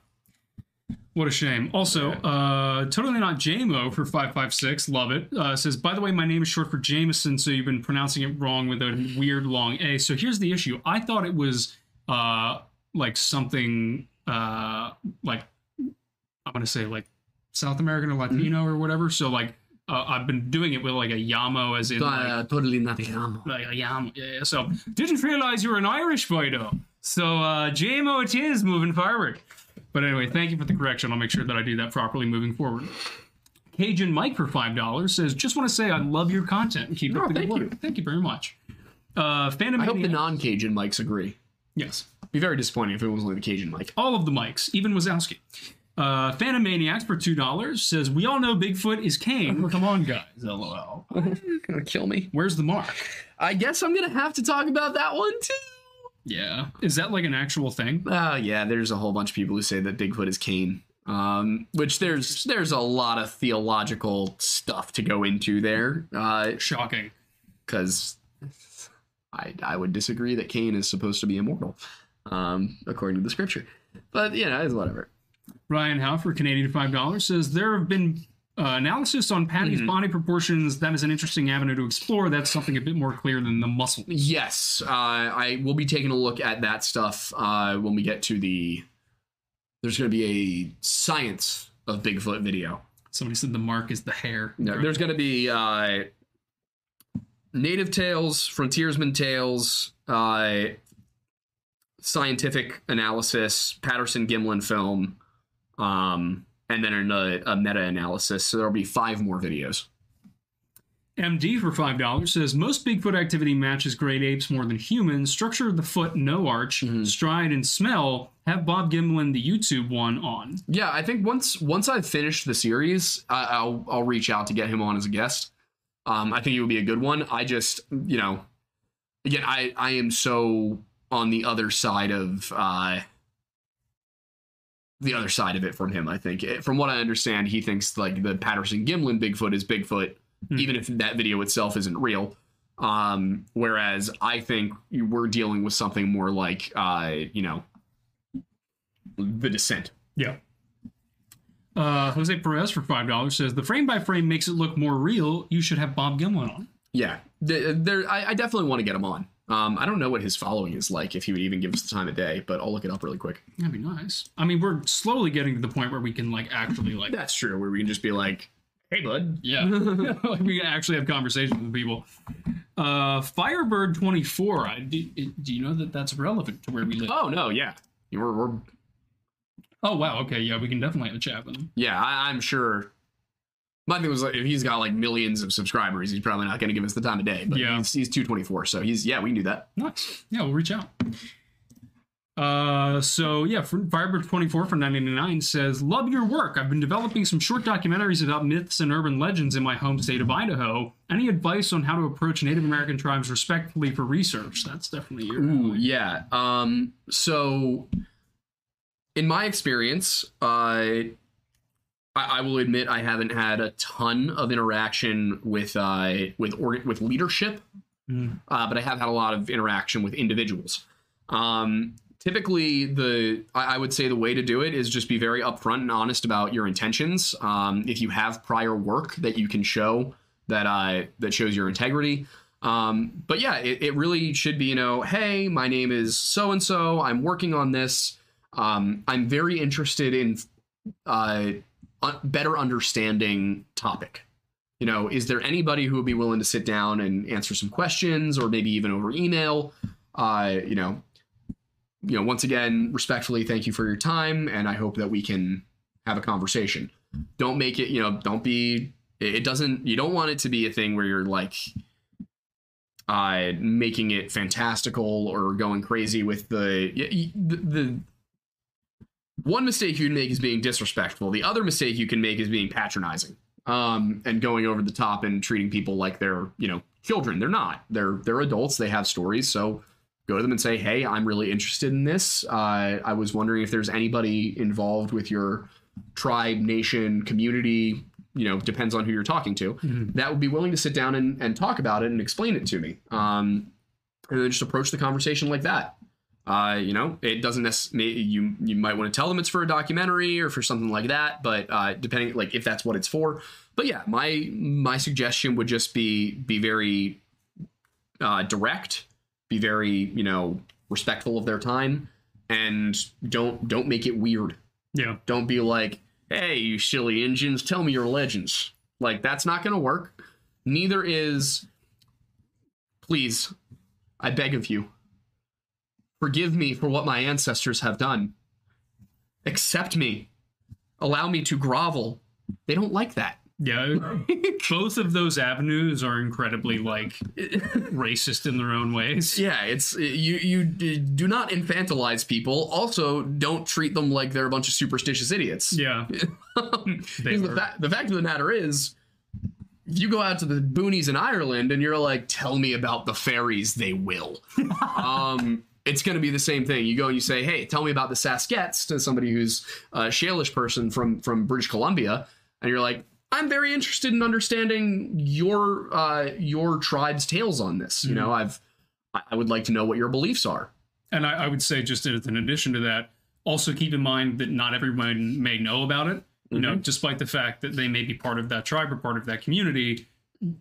What a shame. Also, uh, totally not JMO for 556. Love it. Uh, says, by the way, my name is short for Jameson, so you've been pronouncing it wrong with a weird long A. So here's the issue. I thought it was uh, like something uh, like, I'm going to say like South American or Latino or whatever. So like, uh, I've been doing it with like a Yamo as in like, Uh, totally not a yamo. like a Yamo. Yeah, yeah. So didn't realize you were an Irish boy though. So uh, JMO it is moving forward. But anyway, thank you for the correction. I'll make sure that I do that properly moving forward. Cajun Mike for five dollars says, "Just want to say I love your content. and Keep No, up the good thank work. you. Thank you very much." Uh, Phantom I hope the non-Cajun mics agree. yes, Be very disappointing if it was only the Cajun mic. all of the mics, even Wazowski. Uh, Phantom Maniacs for two dollars says, "We all know Bigfoot is Kane. *laughs* Come on, guys. LOL. gonna kill me. Where's the mark? I guess I'm gonna have to talk about that one too. Yeah, is that like an actual thing? Oh yeah, there's a whole bunch of people who say that Bigfoot is Cain. Um, which there's there's a lot of theological stuff to go into there. Uh, Shocking. because I I would disagree that Cain is supposed to be immortal, um, according to the scripture. But you know, it's whatever. Ryan Howe for Canadian five dollars says there have been uh, analysis on Patty's body proportions. That is an interesting avenue to explore. That's something a bit more clear than the muscle. Yes, uh, I will be taking a look at that stuff uh, when we get to the. There's going to be a science of Bigfoot video. Somebody said the mark is the hair. No, there's going to be uh, native tales, frontiersman tales, uh, scientific analysis, Patterson Gimlin film, um, and then a, a meta analysis. So there'll be five more videos. MD for five dollars says most Bigfoot activity matches great apes more than humans. Structure of the foot, no arch, stride and smell. Have Bob Gimlin the YouTube one on. Yeah, I think once once I've finished the series, I, I'll I'll reach out to get him on as a guest. Um, I think it would be a good one. I just you know, again, I I am so on the other side of uh, the other side of it from him. I think Eh, from what I understand, he thinks like the Patterson Gimlin Bigfoot is Bigfoot, even if that video itself isn't real. Um, whereas I think we're dealing with something more like uh, you know, the descent. Yeah. Uh, Jose Perez for five dollars says the frame by frame makes it look more real. You should have Bob Gimlin on. Yeah, there. I, I definitely want to get him on. Um, I don't know what his following is like, if he would even give us the time of day, but I'll look it up really quick. That'd be nice. I mean, we're slowly getting to the point where we can like actually like That's true. Where we can just be like, "Hey, bud." yeah, *laughs* like we can actually have conversations with people. Uh, Firebird twenty four. I do, do you know that that's relevant to where we live? Oh no, yeah, we're, we're Oh wow, okay, yeah, we can definitely have a chat with him. yeah. I, I'm sure. My thing was like, if he's got like millions of subscribers, he's probably not going to give us the time of day. But Yeah. he's, he's 224, so he's yeah, we can do that. Nice. Yeah, we'll reach out. Uh, so yeah, Firebird twenty four for ninety nine says, "Love your work. I've been developing some short documentaries about myths and urban legends in my home state of Idaho. Any advice on how to approach Native American tribes respectfully for research? That's definitely your. Ooh, yeah. Um, so, in my experience, uh, I, I will admit I haven't had a ton of interaction with uh, with or, with leadership, Mm. uh, but I have had a lot of interaction with individuals. Um, typically, the I, I would say the way to do it is just be very upfront and honest about your intentions. Um, if you have prior work that you can show that uh, that shows your integrity. Um, but yeah, it, it really should be, you know, hey, my name is so and so. I'm working on this. Um, I'm very interested in uh, better understanding topic. You know, is there anybody who would be willing to sit down and answer some questions, or maybe even over email? Uh, you know, you know, once again, respectfully, thank you for your time, and I hope that we can have a conversation. Don't make it, you know, don't be. It doesn't. You don't want it to be a thing where you're like uh, making it fantastical or going crazy with the, the the one mistake you can make is being disrespectful. The other mistake you can make is being patronizing um, and going over the top and treating people like they're you know children. They're not. They're they're adults. They have stories. So go to them and say, hey, I'm really interested in this. Uh, I was wondering if there's anybody involved with your tribe, nation, community. You know, depends on who you're talking to. That would be willing to sit down and, and talk about it and explain it to me. Um, and then just approach the conversation like that. Uh, you know, it doesn't necessarily. You you might want to tell them it's for a documentary or for something like that, but uh, depending like if that's what it's for. But yeah, my my suggestion would just be be very uh, direct, be very you know respectful of their time, and don't don't make it weird. Yeah. Don't be like, hey, you silly engines, tell me your legends. Like, that's not going to work. Neither is, please, I beg of you, forgive me for what my ancestors have done. Accept me. Allow me to grovel. They don't like that. Yeah. *laughs* Both of those avenues are incredibly like racist in their own ways. Yeah, it's you. You do not infantilize people. Also, don't treat them like they're a bunch of superstitious idiots. Yeah. *laughs* The, fa- the fact of the matter is, if you go out to the boonies in Ireland and you're like, tell me about the fairies, they will. *laughs* um, it's going to be the same thing. You go and you say, hey, tell me about the Sasq'ets to somebody who's a Salish person from, from British Columbia. And you're like, I'm very interested in understanding your uh, your tribe's tales on this. You know, I've I would like to know what your beliefs are. And I, I would say, just as an addition to that, also keep in mind that not everyone may know about it. You know, despite the fact that they may be part of that tribe or part of that community,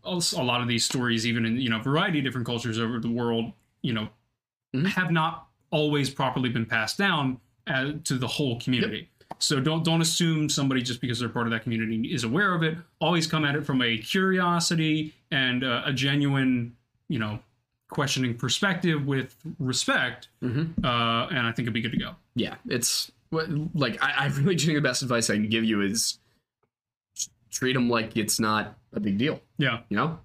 also, a lot of these stories, even in you know a variety of different cultures over the world, you know, Mhm. have not always properly been passed down uh, to the whole community. So don't don't assume somebody just because they're part of that community is aware of it. Always come at it from a curiosity and uh, a genuine, you know, questioning perspective with respect, Mm-hmm. uh, and I think it'd be good to go. yeah, it's like I, I really think the best advice I can give you is treat them like it's not a big deal. Yeah, You know,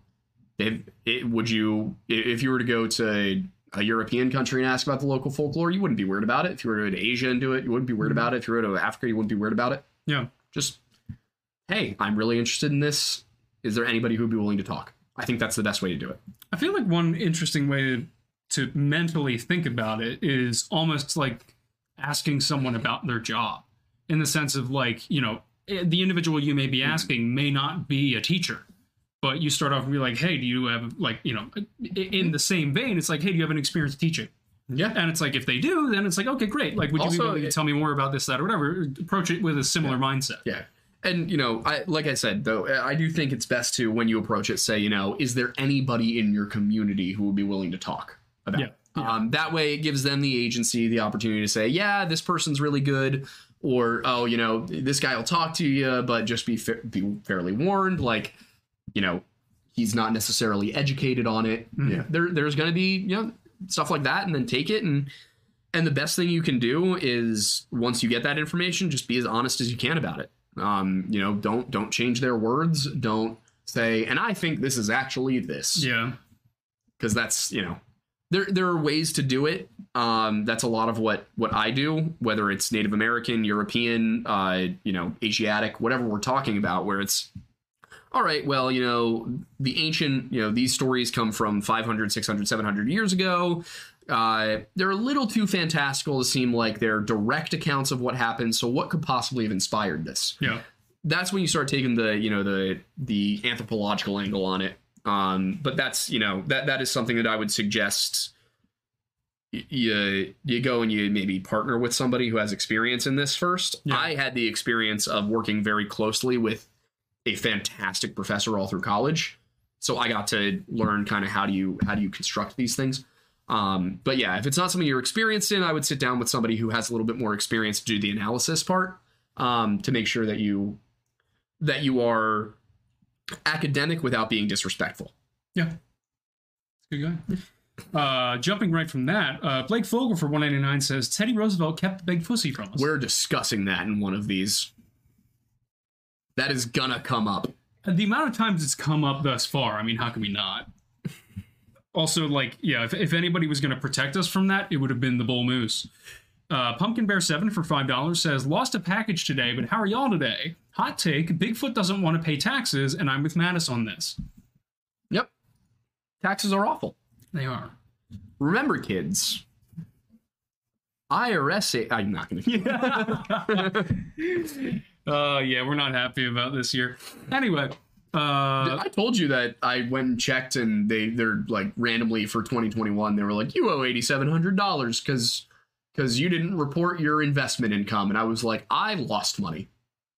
If, it, would you, if you were to go to a European country and ask about the local folklore, you wouldn't be weird about it. If you were to Asia and do it, you wouldn't be weird about it. If you were to Africa, you wouldn't be weird about it. Yeah. Just, hey, I'm really interested in this. Is there anybody who'd be willing to talk? I think that's the best way to do it. I feel like one interesting way to, to mentally think about it is almost like asking someone about their job in the sense of like, you know, eh, the individual you may be asking may not be a teacher, but you start off and be like, hey, do you have like, you know, in the same vein, it's like, hey, do you have an experience teaching? Yeah. And it's like, if they do, then it's like, okay, great. Like, would you Also, be willing to it- tell me more about this, that, or whatever? Approach it with a similar mindset. Yeah. And you know, I like I said though, I do think it's best to when you approach it, say, you know, is there anybody in your community who would be willing to talk about? Yeah. it? Um, that way, it gives them the agency, the opportunity to say, yeah, this person's really good, or oh, you know, this guy will talk to you, but just be fa- be fairly warned, like, you know, he's not necessarily educated on it. Yeah, there there's going to be you know stuff like that, and then take it and. And the best thing you can do is once you get that information, just be as honest as you can about it. Um, you know, don't don't change their words. Don't say, and I think this is actually this Yeah. because that's you know there there are ways to do it um that's a lot of what what i do whether it's native american european uh you know asiatic whatever we're talking about where it's all right well you know the ancient you know these stories come from 500 600 700 years ago uh, they're a little too fantastical to seem like they're direct accounts of what happened. So, what could possibly have inspired this? Yeah. that's when you start taking the you know the the anthropological angle on it um but that's you know that that is something that i would suggest you you go and you maybe partner with somebody who has experience in this first Yeah. i had the experience of working very closely with a fantastic professor all through college so i got to learn kind of how do you how do you construct these things um, but yeah if it's not something you're experienced in i would sit down with somebody who has a little bit more experience to do the analysis part um, to make sure that you that you are academic without being disrespectful. Yeah. Good guy. Uh, jumping right from that, uh, Blake Fogel for 199 says Teddy Roosevelt kept the big pussy from us. We're discussing that in one of these. That is gonna come up. the amount of times it's come up thus far, I mean, how can we not? *laughs* Also, like, yeah, if, if anybody was to protect us from that, it would have been the bull moose. Uh, Pumpkin Bear 7 for $5 says, Lost a package today, but how are y'all today? Hot take Bigfoot doesn't want to pay taxes, and I'm with Mattis on this. Yep. Taxes are awful. They are. Remember, kids. IRS. A- I'm not gonna. *laughs* *laughs* Uh, yeah, we're not happy about this year. Anyway, uh, I told you that I went and checked, and they they're like randomly for 2021. They were like, you owe eighty seven hundred dollars because because you didn't report your investment income, and I was like, I lost money.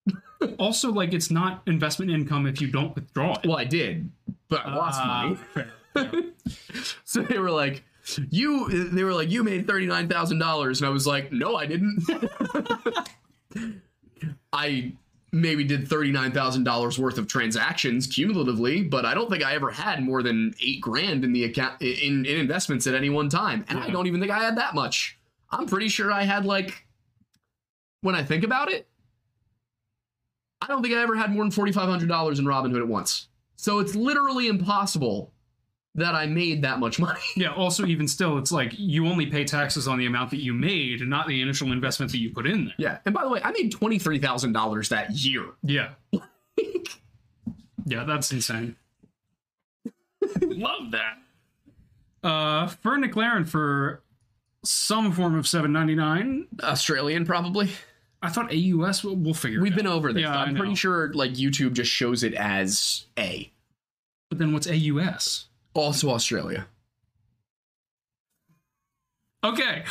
*laughs* also, like, it's not investment income if you don't withdraw it. Well, I did, but I lost Uh, money. *laughs* So they were like, you they were like, you made thirty nine thousand dollars, and I was like, no, I didn't. *laughs* I maybe did thirty nine thousand dollars worth of transactions cumulatively, but I don't think I ever had more than eight grand in the account in, in investments at any one time, and I don't even think I had that much. I'm pretty sure I had like, when I think about it, I don't think I ever had more than forty five hundred dollars in Robinhood at once. So it's literally impossible that I made that much money. *laughs* Yeah, also, even still, it's like you only pay taxes on the amount that you made not the initial investment that you put in there. Yeah. And by the way, I made $23,000 that year. Yeah. *laughs* yeah, that's insane. Love that. Uh, for Nick Laren for some form of 799. Australian, probably. I thought AUS, we'll, we'll figure We've it been out. over this. Yeah, I I'm pretty sure like YouTube just shows it as A. But then what's AUS? Also Australia. Okay.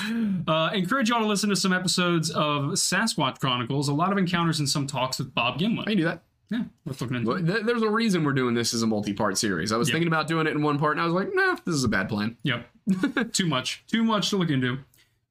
Uh, encourage y'all to listen to some episodes of Sasquatch Chronicles. A lot of encounters and some talks with Bob Gimlin. I do that. Yeah, worth looking into. Well, There's a reason we're doing this as a multi-part series. I was Yeah. thinking about doing it in one part, and I was like, nah, this is a bad plan. Yep. *laughs* Too much. Too much to look into.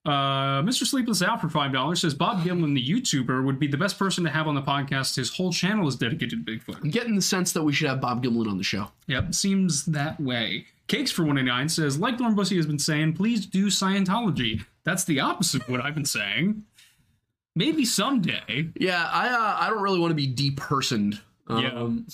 Uh, Mr. Sleepless Out for five dollars says Bob Gimlin, the YouTuber, would be the best person to have on the podcast. His whole channel is dedicated to Bigfoot. I'm getting the sense that we should have Bob Gimlin on the show. Yep, seems that way. Cakes for 189 says, like Lauren Bussy has been saying, please do Scientology. That's the opposite of what I've been saying. Maybe someday. Yeah, I uh, I don't really want to be depersoned. Um,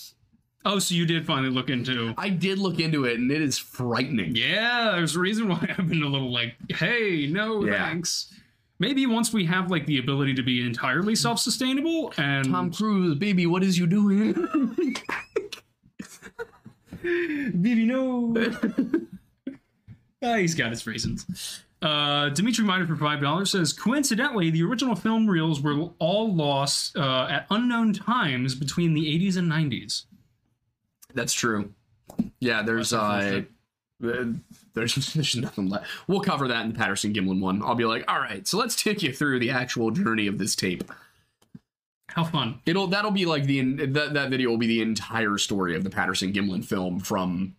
Oh, so you did finally look into. I did look into it, and it is frightening. Yeah, there's a reason why *laughs* I've been a little like, hey, no Yeah. thanks. Maybe once we have like the ability to be entirely self-sustainable and Tom Cruise, baby, what is you doing? *laughs* Baby, no. *laughs* Ah, he's got his reasons. Uh, Dimitri Miner for five dollars says, coincidentally, the original film reels were all lost uh, at unknown times between the 80s and 90s. That's true. Yeah, there's uh, *laughs* there's there's nothing left. We'll cover that in the Patterson Gimlin one. I'll be like, all right, so let's take you through the actual journey of this tape. How fun! It'll that'll be like the that that video will be the entire story of the Patterson Gimlin film from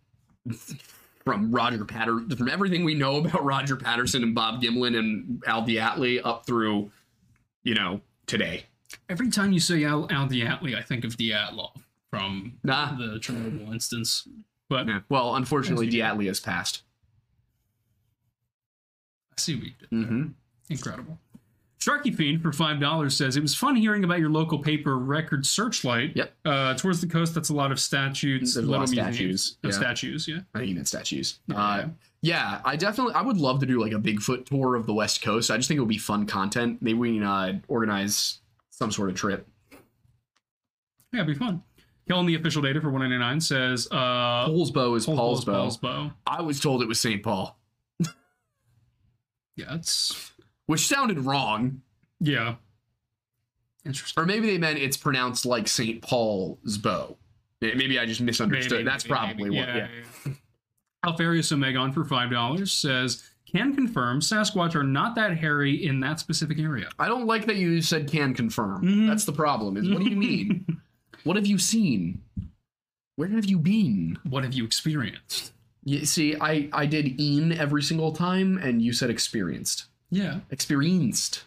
from Roger Patterson from everything we know about Roger Patterson and Bob Gimlin and Al DeAtley up through you know today. Every time you say Al, Al DeAtley, I think of the Dyatlov from Nah. the Chernobyl instance. But Yeah. Well, unfortunately, DeAtley has passed. I see what you did. Mm-hmm. Incredible. Sharky Fiend for five dollars says it was fun hearing about your local paper, Record Searchlight. Yep. Uh, towards the coast, that's a lot of statues. There's a lot of little statues, Oh, yeah. statues, yeah. I think that's statues. Yeah. Uh, yeah, I definitely, I would love to do like a Bigfoot tour of the West Coast. I just think it would be fun content. Maybe we can uh, organize some sort of trip. Yeah, it'd be fun. Killing the official data for 199 says uh Paul's bow is Paul's bow bow. Paul's bow. I was told it was St. Paul, Yeah, it's which sounded wrong. yeah. Interesting. Or maybe they meant it's pronounced like St. Paul's bow. Maybe I just misunderstood. Maybe, That's maybe, probably maybe. what. Yeah. yeah. Alfarius Omegon for five dollars says can confirm Sasquatch are not that hairy in that specific area. I don't like that you said can confirm. Mhm. That's the problem. Is what do you mean? *laughs* what have you seen? Where have you been? What have you experienced? You see, I I did in every single time, and you said experienced. Yeah, Experienced.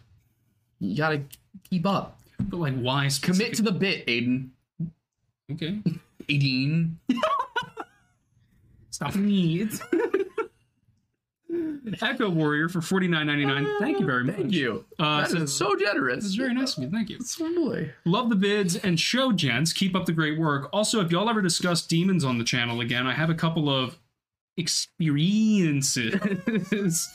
You gotta keep up. but like why? Commit to the bit, Aidan. okay. *laughs* Aidan. *laughs* Stop me. *laughs* Echo Warrior for forty nine ninety nine. Thank you very much. Thank you. Uh, that so- is so generous. This is very nice of you. Thank you. Totally. Love the vids and show, gents. Keep up the great work. Also, if y'all ever discuss demons on the channel again, I have a couple of experiences *laughs*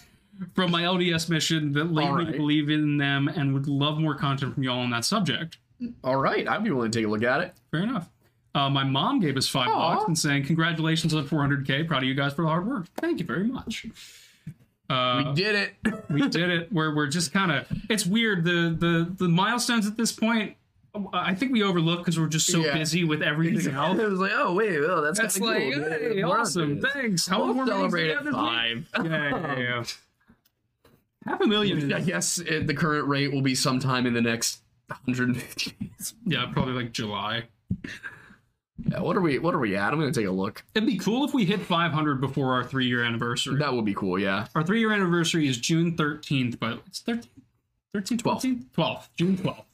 from my LDS mission that lead me to believe in them and would love more content from y'all on that subject. All right, I'd be willing to take a look at it. Fair enough. Uh, my mom gave us five Aw. bucks and saying, Congratulations on 400K. Proud of you guys for the hard work. Thank you very much. Uh, we did it. we *laughs* did it where we're just kind of it's weird the the the milestones at this point i think we overlook because we're just so Yeah. busy with everything else *laughs* it was like, oh wait, oh, that's, that's like cool. hey, Yeah, awesome thanks how We'll celebrate at five. yeah, yeah, yeah. *laughs* half a million I guess uh, the current rate will be sometime in the next 150 days. yeah probably like july Yeah, what are we? What are we at? I'm gonna take a look. it'd be cool if we hit 500 before our three year anniversary That would be cool. Yeah. our three year anniversary is june 13th but it's 13th 13th 12th 12th june 12th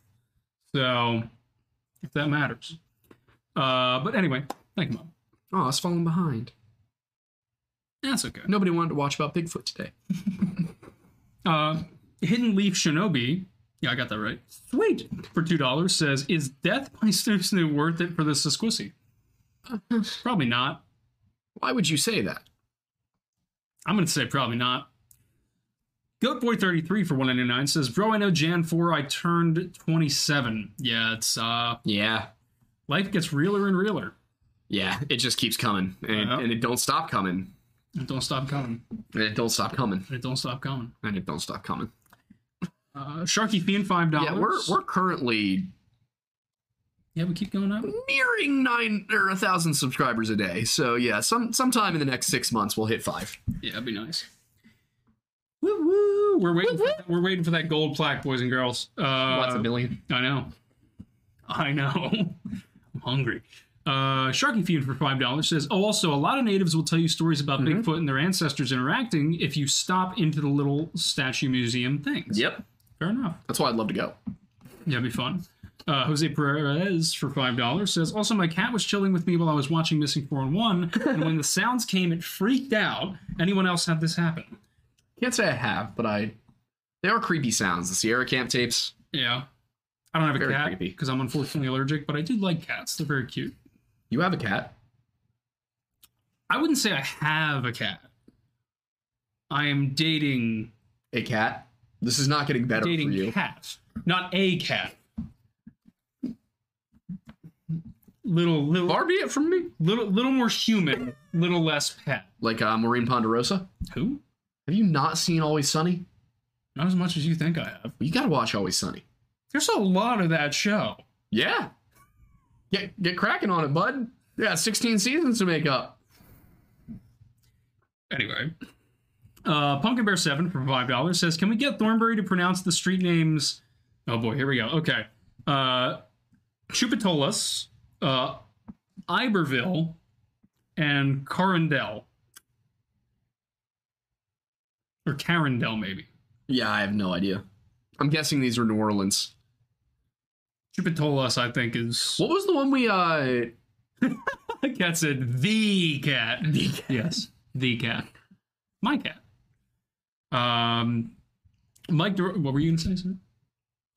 so if that matters uh but anyway thank you mom Oh, I was falling behind. that's okay Nobody wanted to watch about Bigfoot today. *laughs* Uh, Hidden Leaf Shinobi, yeah, I got that right. Sweet for two dollars says, "Is Death by Snoo Snoo worth it for the Sasquissy?" *laughs* probably not. Why would you say that? I'm gonna say probably not. Goatboy thirty three for one ninety nine says, "Bro, I know Jan four. I turned twenty seven. Yeah, it's uh, Yeah. life gets realer and realer. Yeah. It just keeps coming, and, Yeah. and it don't stop coming, It don't stop coming. and it don't stop coming, It don't stop coming." and it don't stop coming. Uh, Sharky Fiend five dollars. Yeah, we're we're currently yeah, we keep going up. nearing nine or a thousand subscribers a day. So yeah, some sometime in the next six months we'll hit five. Yeah, that'd be nice. Woo woo! We're waiting. For, we're waiting for that gold plaque, boys and girls. Uh, What's a million? I know. I know. *laughs* I'm hungry. Uh, Sharky Fiend for five dollars says, "Oh, also, a lot of natives will tell you stories about Mm-hmm. Bigfoot and their ancestors interacting if you stop into the little statue museum things." Yep. Fair enough. That's why I'd love to go. Yeah, it'd be fun. Uh, Jose Perez for five dollars says, "Also, my cat was chilling with me while I was watching Missing 411, and when the *laughs* sounds came, it freaked out. Anyone else had this happen?" Can't say I have, but I. They are creepy sounds. The Sierra Camp tapes. Yeah. I don't have a Very cat because I'm unfortunately allergic, but I do like cats. They're very cute. You have a cat. I wouldn't say I have a cat. I am dating A cat. This is not getting better dating for you. cat, not a cat. Little, little, Far be it from me. little, little more human, little less pet. Like uh, Maureen Ponderosa. Who? Have you not seen Always Sunny? Not as much as you think I have. You gotta watch Always Sunny. There's a lot of that show. Yeah. Get get cracking on it, bud. Yeah, 16 seasons to make up. Anyway, uh, Pumpkin Bear Seven for five dollars says, "Can we get Thornbury to pronounce the street names?" Oh boy, here we go. Okay, uh, Tchoupitoulas, uh, Iberville, and Carindel, or Carindel, maybe. Yeah, I have no idea. I'm guessing these are New Orleans. Tchoupitoulas, I think, is What was the one we uh the cat said the cat. The cat. Yes, the cat. My cat. Um, Mike, Dur- what were you gonna say? Sir?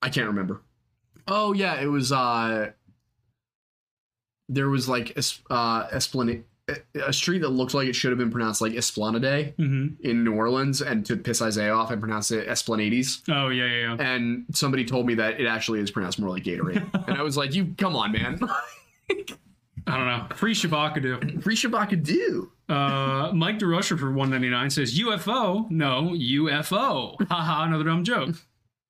I can't remember. Oh yeah, it was uh there was like uh Esplanade a street that looked like it should have been pronounced like Esplanade Mm-hmm. in New Orleans and to piss Isaiah off I pronounced it Esplanades. Oh yeah, yeah, yeah. And somebody told me that it actually is pronounced more like Gatorade. *laughs* and I was like, you come on, man. I don't know. Free Shabakadu. Free Shabakadu. Uh, Mike DeRusher for one ninety nine says UFO. No UFO. Haha, another dumb joke.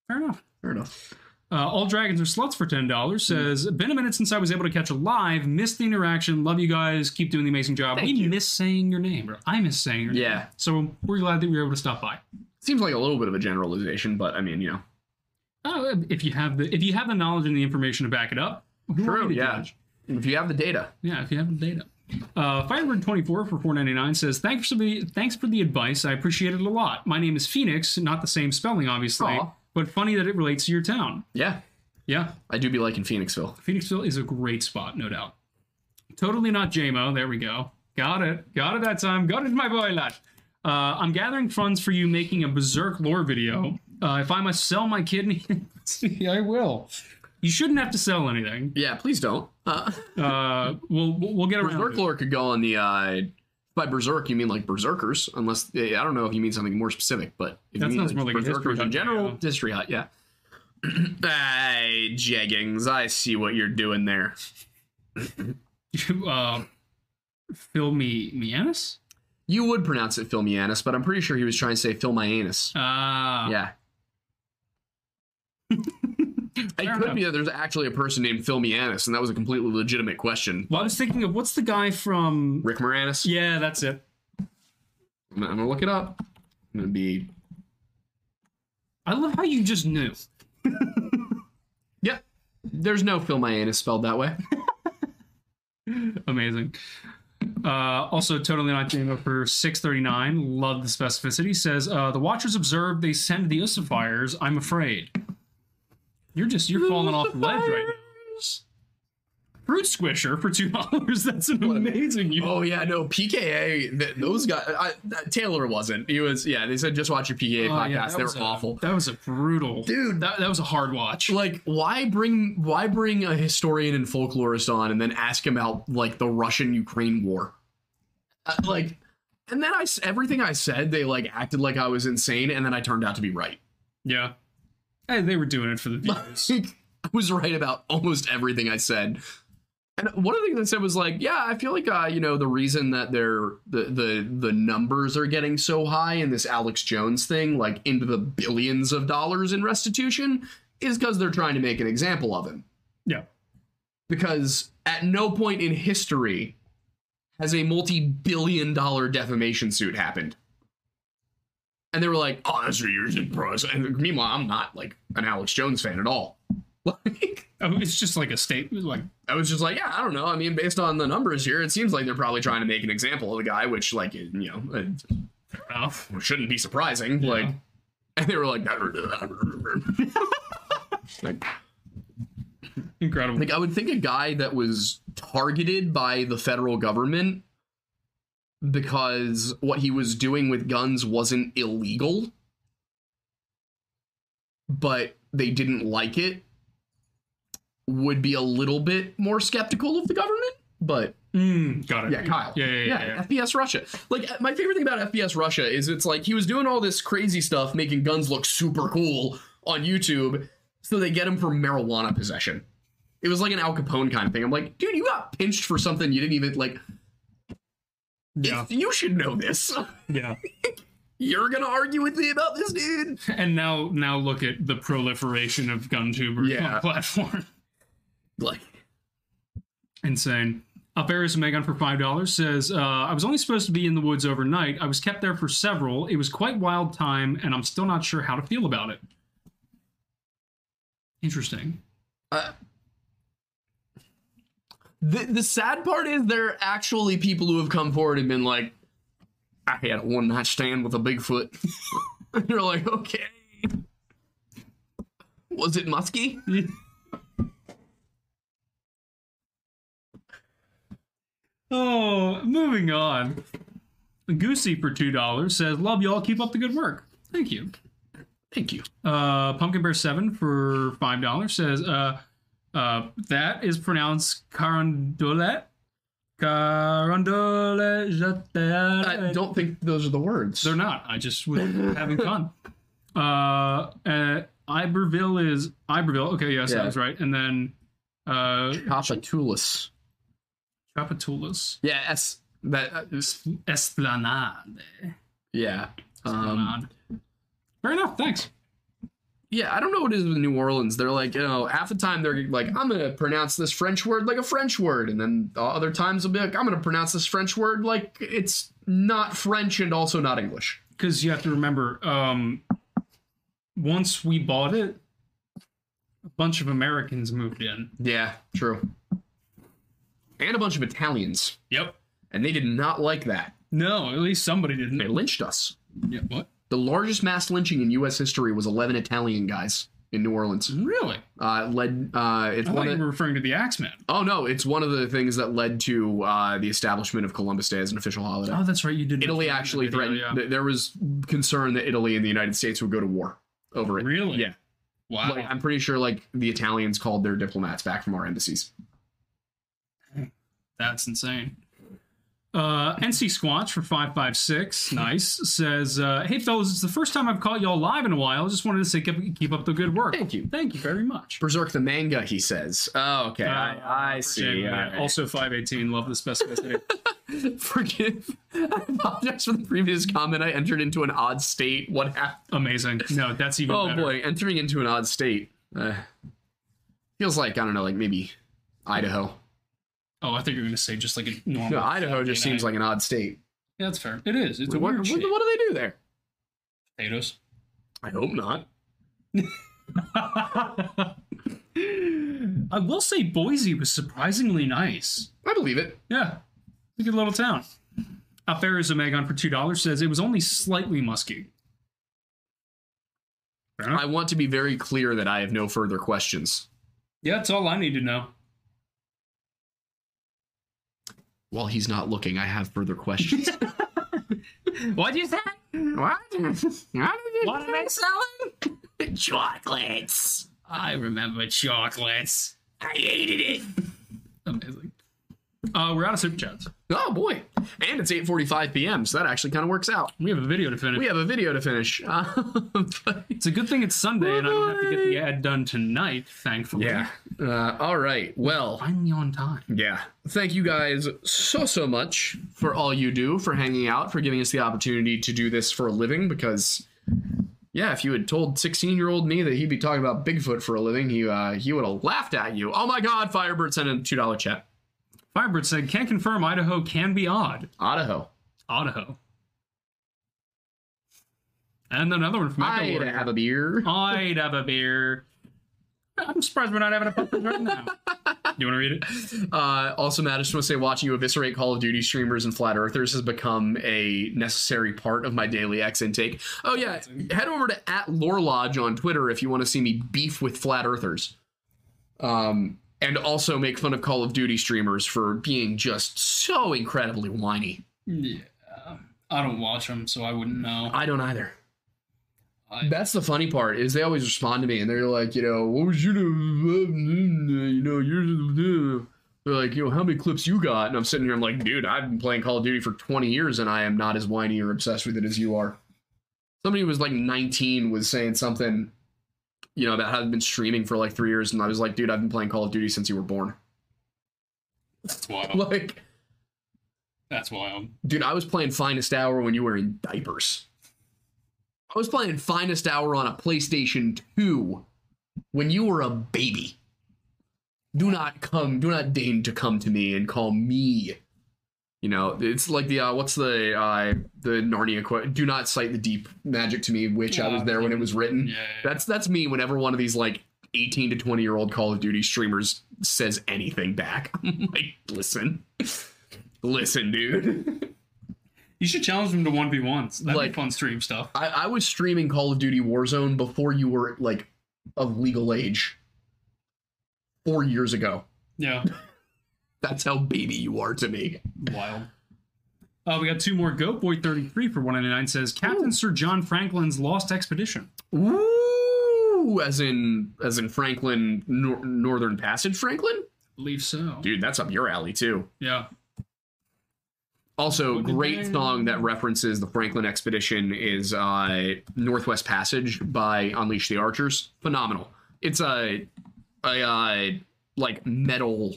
Fair enough. Fair enough. Uh, All Dragons are sluts for ten dollars. Says been a minute since I was able to catch a live. Missed the interaction. Love you guys. Keep doing the amazing job. Thank we you. miss saying your name, or I miss saying your name. Yeah. So we're glad that we were able to stop by. Seems like a little bit of a generalization, but I mean, you know. Oh, if you have the if you have the knowledge and the information to back it up, who are True, we to yeah. judge? If you have the data. Yeah, if you have the data. Uh, Firebird24 for 4.99 says, "Thanks for the thanks for the advice. I appreciate it a lot. My name is Phoenix, not the same spelling, obviously, Aw. but funny that it relates to your town. Yeah. Yeah, I do be liking Phoenixville. Phoenixville is a great spot, no doubt. Totally not JMO. There we go. Got it. Got it that time. Got it, my boy, lad. Uh, I'm gathering funds for you making a Berserk lore video. Uh, if I must sell my kidney, *laughs* I will. You shouldn't have to sell anything. Yeah, please don't. Uh, Uh, we'll we'll get around. Berserk lore could go on the uh by berserk you mean like berserkers unless I don't know if you mean something more specific but if That you mean sounds more like berserkers in general yeah. history hut yeah *clears throat* hey jeggings I see what you're doing there *laughs* uh, Mianis? you would pronounce it Philmianus but I'm pretty sure he was trying to say Phil my anus Ah, yeah *laughs* *clears throat* it could enough. be that there's actually a person named Phil Mianis and that was a completely legitimate question Well, I was thinking of what's the guy from? Rick Moranis Yeah, that's it. I'm gonna, I'm gonna look it up I'm gonna be I love how you just knew. *laughs* yep there's no Phil Mianis spelled that way *laughs* Amazing. Uh, also, totally not Demo for six thirty nine. Love the specificity. Says uh, the Watchers observed they send the Usifiers. I'm afraid. You're just you're falling off the ledge right now. Fruit Squisher for two *laughs* dollars. That's an amazing. You Oh yeah, no PKA. Th- those guys. I, Taylor wasn't. He was. Yeah, they said just watch your PKA Oh, podcast. yeah, they were a- awful. That was a brutal Dude. That, that was a hard watch. Like, why bring why bring a historian and folklorist on and then ask him about like the Russian Ukraine war? Uh, like, and then I everything I said, they like acted like I was insane, and then I turned out to be right. Yeah. Hey, they were doing it for the views. Like, *laughs* I was right about almost everything I said. And one of the things I said was like, yeah, I feel like uh, you know, the reason that they're the the the numbers are getting so high in this Alex Jones thing, like into the billions of dollars in restitution, is because they're trying to make an example of him. yeah. Because at no point in history has a multi-billion dollar defamation suit happened. And they were like, oh, that's what you're just pros. And meanwhile, I'm not like an Alex Jones fan at all. *laughs* Like, Oh, it's just like a statement. Like, I was just like, yeah, I don't know. I mean, based on the numbers here, it seems like they're probably trying to make an example of the guy, which, like, you know, it enough. *laughs* shouldn't be surprising. Like, and they were like, *laughs* like, Incredible. like, I would think a guy that was targeted by the federal government because what he was doing with guns wasn't illegal, but they didn't like it, would be a little bit more skeptical of the government. but Mm, got it. yeah, Kyle. Yeah, yeah, yeah. yeah. FPS Russia. Like my favorite thing about FPS Russia is it's like he was doing all this crazy stuff, making guns look super cool on YouTube, so they get him for marijuana possession. It was like an Al Capone kind of thing. I'm like, dude, you got pinched for something you didn't even like. Yeah. *laughs* You should know this. *laughs* yeah. You're gonna argue with me about this, dude. *laughs* And now, now look at the proliferation of gun tubers Yeah. on the platform. Like, Insane. Up Aries Megan for five dollars says, uh, "I was only supposed to be in the woods overnight. I was kept there for several. It was quite wild time, and I'm still not sure how to feel about it." Interesting. The the sad part is there are actually people who have come forward and been like, I had a one night stand with a Bigfoot. *laughs* and you're like, okay. Was it musky? *laughs* Oh, moving on. Goosey for two dollars says, "Love y'all. Keep up the good work. Thank you." Thank you. Uh, Pumpkin Bear Seven for five dollars says, uh, uh, "That is pronounced Carondelet." Carondelet. I don't think those are the words. They're not. I just was *laughs* having fun. Uh, uh, Iberville is Iberville. Okay, yes, Yeah. that was right. And then uh, Papatulus. Trapatulas. Yeah. That uh, Esplanade. yeah. Um, Fair enough. Thanks. Yeah, I don't know what it is with New Orleans. They're like, you know, half the time they're like, I'm gonna pronounce this French word like a French word, and then other times they'll be like, I'm gonna pronounce this French word like it's not French and also not English. because you have to remember um once we bought it a bunch of americans moved in Yeah, true. And a bunch of Italians, yep and they did not like that. no at least somebody didn't They lynched us. yeah, what The largest mass lynching in U.S. history was 11 Italian guys in New Orleans. really Uh, led. Uh, it's i one. thought Of, you were referring to the axeman oh no, it's one of the things that led to uh, the establishment of Columbus Day as an official holiday. oh that's right you did Italy actually video, threatened. yeah. th- There was concern that Italy and the United States would go to war over it. Really? Yeah. wow Like, I'm pretty sure like the Italians called their diplomats back from our embassies. That's insane. Uh, NC Squatch for 556, nice, says, uh, Hey fellas, it's the first time I've caught y'all live in a while. I Just wanted to say keep, keep up the good work. Thank you. Thank you very much. Berserk the manga, he says. Oh, okay. Uh, I, I see. January. All right. Also 518, love the specificity. *laughs* Forgive. I apologize for the previous comment. I entered into an odd state. What happened? Amazing. No, that's even Oh better. boy, entering into an odd state. Uh, feels like I don't know, like maybe Idaho. Oh, I thought you were going to say just like a normal. No, Idaho just seems night. like an odd state. Yeah, that's fair. It is. It's a What, weird what, shit. what do they do there? Potatoes. I hope not. *laughs* I will say Boise was surprisingly nice. I believe it. Yeah, it's a good little town. Affair is a Megon for two dollars says it was only slightly musky. I want to be very clear that I have no further questions. yeah, that's all I need to know. While he's not looking, I have further questions. *laughs* What'd you say? what? What are they selling? Chocolates. I remember chocolates. I hated it. Amazing. Uh, we're out of super chats. Oh boy. And it's 8:45 p.m., so that actually kind of works out. We have a video to finish. We have a video to finish. *laughs* It's a good thing it's Sunday and I don't have to get the ad done tonight, thankfully. yeah. Uh, all right. Well, Finally on time. yeah. Thank you guys so so much for all you do, for hanging out, for giving us the opportunity to do this for a living. Because, yeah, if you had told 16 year old me that he'd be talking about Bigfoot for a living, he uh, he would have laughed at you. Oh my God! Firebird sent a two dollar check. Firebird said, "Can't confirm Idaho can be odd." Idaho. Idaho. And another one from I'd have a beer. I'd have a beer. I'm surprised we're not having a puppet right now. *laughs* You want to read it? Uh, also, Matt, I just want to say watching you eviscerate Call of Duty streamers and flat earthers has become a necessary part of my daily X intake. Oh, yeah. Head over to at Lore Lodge on Twitter if you want to see me beef with flat earthers. Um, and also make fun of Call of Duty streamers for being just so incredibly whiny. Yeah. I don't watch them, so I wouldn't know. I don't either. I- That's the funny part is they always respond to me and they're like, you know, what was you do? You know, you're They're like, you know, how many clips you got? And I'm sitting here, I'm like, dude, I've been playing Call of Duty for 20 years and I am not as whiny or obsessed with it as you are. Somebody who was like 19 was saying something, you know, about how I've been streaming for like three years, and I was like, dude, I've been playing Call of Duty since you were born. That's wild. *laughs* Like, That's wild. dude, I was playing Finest Hour when you were in diapers. I was playing Finest Hour on a PlayStation 2 when you were a baby. Do not come, do not deign to come to me and call me. You know, it's like the uh, what's the uh, the Narnia quote? Do not cite the deep magic to me, which I was there when it was written. Yeah, yeah, yeah. That's that's me. Whenever one of these like eighteen to twenty year old Call of Duty streamers says anything back, *laughs* I'm like, listen, listen, dude. You should challenge them to one v ones. That'd Like- be fun stream stuff. I, I was streaming Call of Duty Warzone before you were like of legal age. Four years ago. Yeah, *laughs* That's how baby you are to me. wild. Uh, we got two more. Goat Boy thirty three for one ninety nine says Captain Sir John Franklin's Lost Expedition. Ooh, as in as in Franklin Nor- Northern Passage, Franklin. believe so. Dude, that's up your alley too. Yeah. Also, great song that references the Franklin expedition is uh, Northwest Passage by Unleash the Archers. Phenomenal. It's a, a uh, like metal.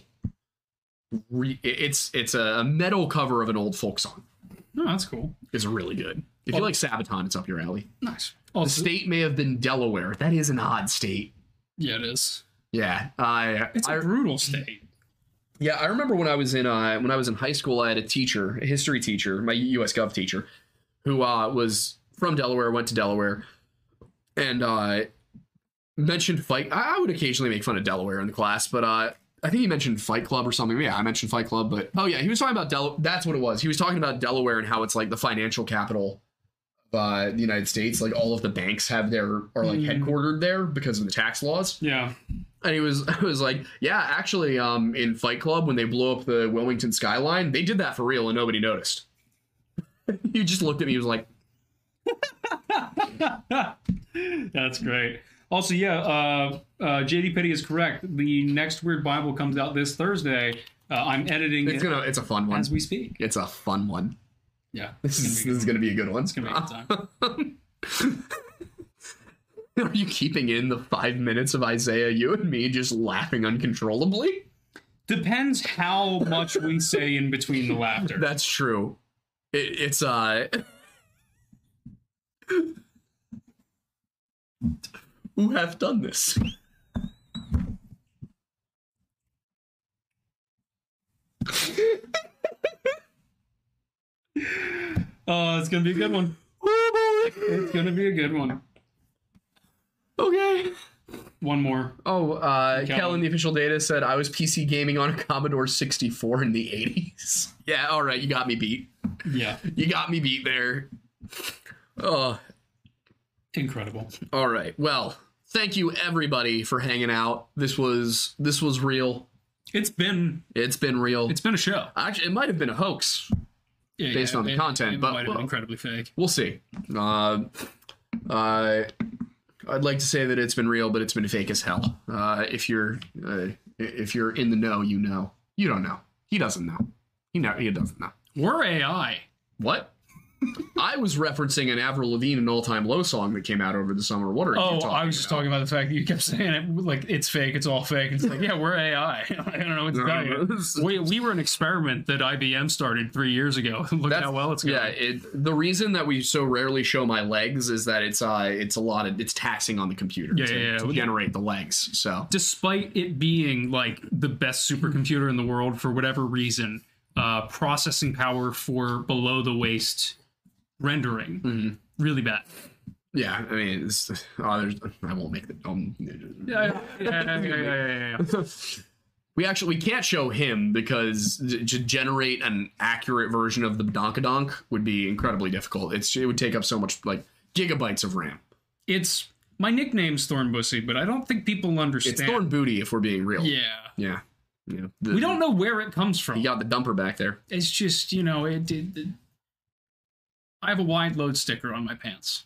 Re- it's it's a metal cover of an old folk song. No, that's cool. It's really good. If you like Sabaton, it's up your alley. Nice. The state may have been Delaware. That is an odd state. yeah, it is. Yeah, I It's a I, brutal state. Yeah, I remember when I was in uh, when I was in high school, I had a teacher, a history teacher, my U.S. Gov teacher, who uh, was from Delaware, went to Delaware, and uh, mentioned Fight. I, I would occasionally make fun of Delaware in the class, but uh, I think he mentioned Fight Club or something. Yeah, I mentioned Fight Club, but oh yeah, he was talking about Del. That's what it was. He was talking about Delaware and how it's like the financial capital of uh, the United States. Like all of the banks have their are like headquartered there because of the tax laws. Yeah. And he was *laughs* I was like, yeah, actually, um, in Fight Club when they blew up the Wilmington skyline, they did that for real and nobody noticed. *laughs* he just looked at me, he was like, *laughs* That's great. Also, yeah, uh, uh, JD Petty is correct. The next Weird Bible comes out this Thursday. Uh, I'm editing it's it gonna it's a fun one. as we speak. It's a fun one. Yeah, *laughs* This is, this is gonna be a good one. It's gonna be a good time. *laughs* Are you keeping in the five minutes of Isaiah, you and me just laughing uncontrollably? Depends how much we say in between the laughter. *laughs* That's true. It, it's uh Who have done this? *laughs* Oh, it's gonna be a good one. It's gonna be a good one. Okay. One more. Oh, uh, Kellen. Kellen, the official data said I was PC gaming on a Commodore 64 in the 80s. *laughs* Yeah, all right, you got me beat. Yeah, You got me beat there. Oh, incredible. all right. Well, thank you everybody for hanging out. This was this was real. It's been It's been real. it's been a show. Actually, it might have been a hoax. Yeah, Based on the it- content, it but- might have well- been incredibly fake. We'll see. Uh, uh, I'd like to say that it's been real, but it's been fake as hell. Uh, if you're uh, if you're in the know, you know. You don't know. He doesn't know. He know. He doesn't know. We're AI. What? I was referencing an Avril Lavigne and All Time Low song that came out over the summer. What are you Oh, I was just about? talking about the fact that you kept saying it like it's fake, it's all fake. It's like, yeah, we're AI. *laughs* I don't know what to tell you. We, we were an experiment that IBM started three years ago. *laughs* Look That's- how well it's going. Yeah, it, the reason that we so rarely show my legs is that it's uh it's a lot of it's taxing on the computer Yeah, to, yeah, yeah. to generate the legs. So Despite it being like the best supercomputer in the world for whatever reason, uh, processing power for below the waist rendering Mm-hmm. really bad. yeah, I mean, it's, oh, there's I won't make it. Um, Yeah, yeah, yeah, yeah, yeah. *laughs* We actually we can't show him because to generate an accurate version of the Donkadonk would be incredibly difficult. It's it would take up so much like gigabytes of RAM. It's my nickname's Thornbussy, but I don't think people understand. It's Thorn Booty if we're being real. Yeah. yeah. yeah. The- We don't know where it comes from. You got the dumper back there. It's just, you know, it did. I have a wide load sticker on my pants.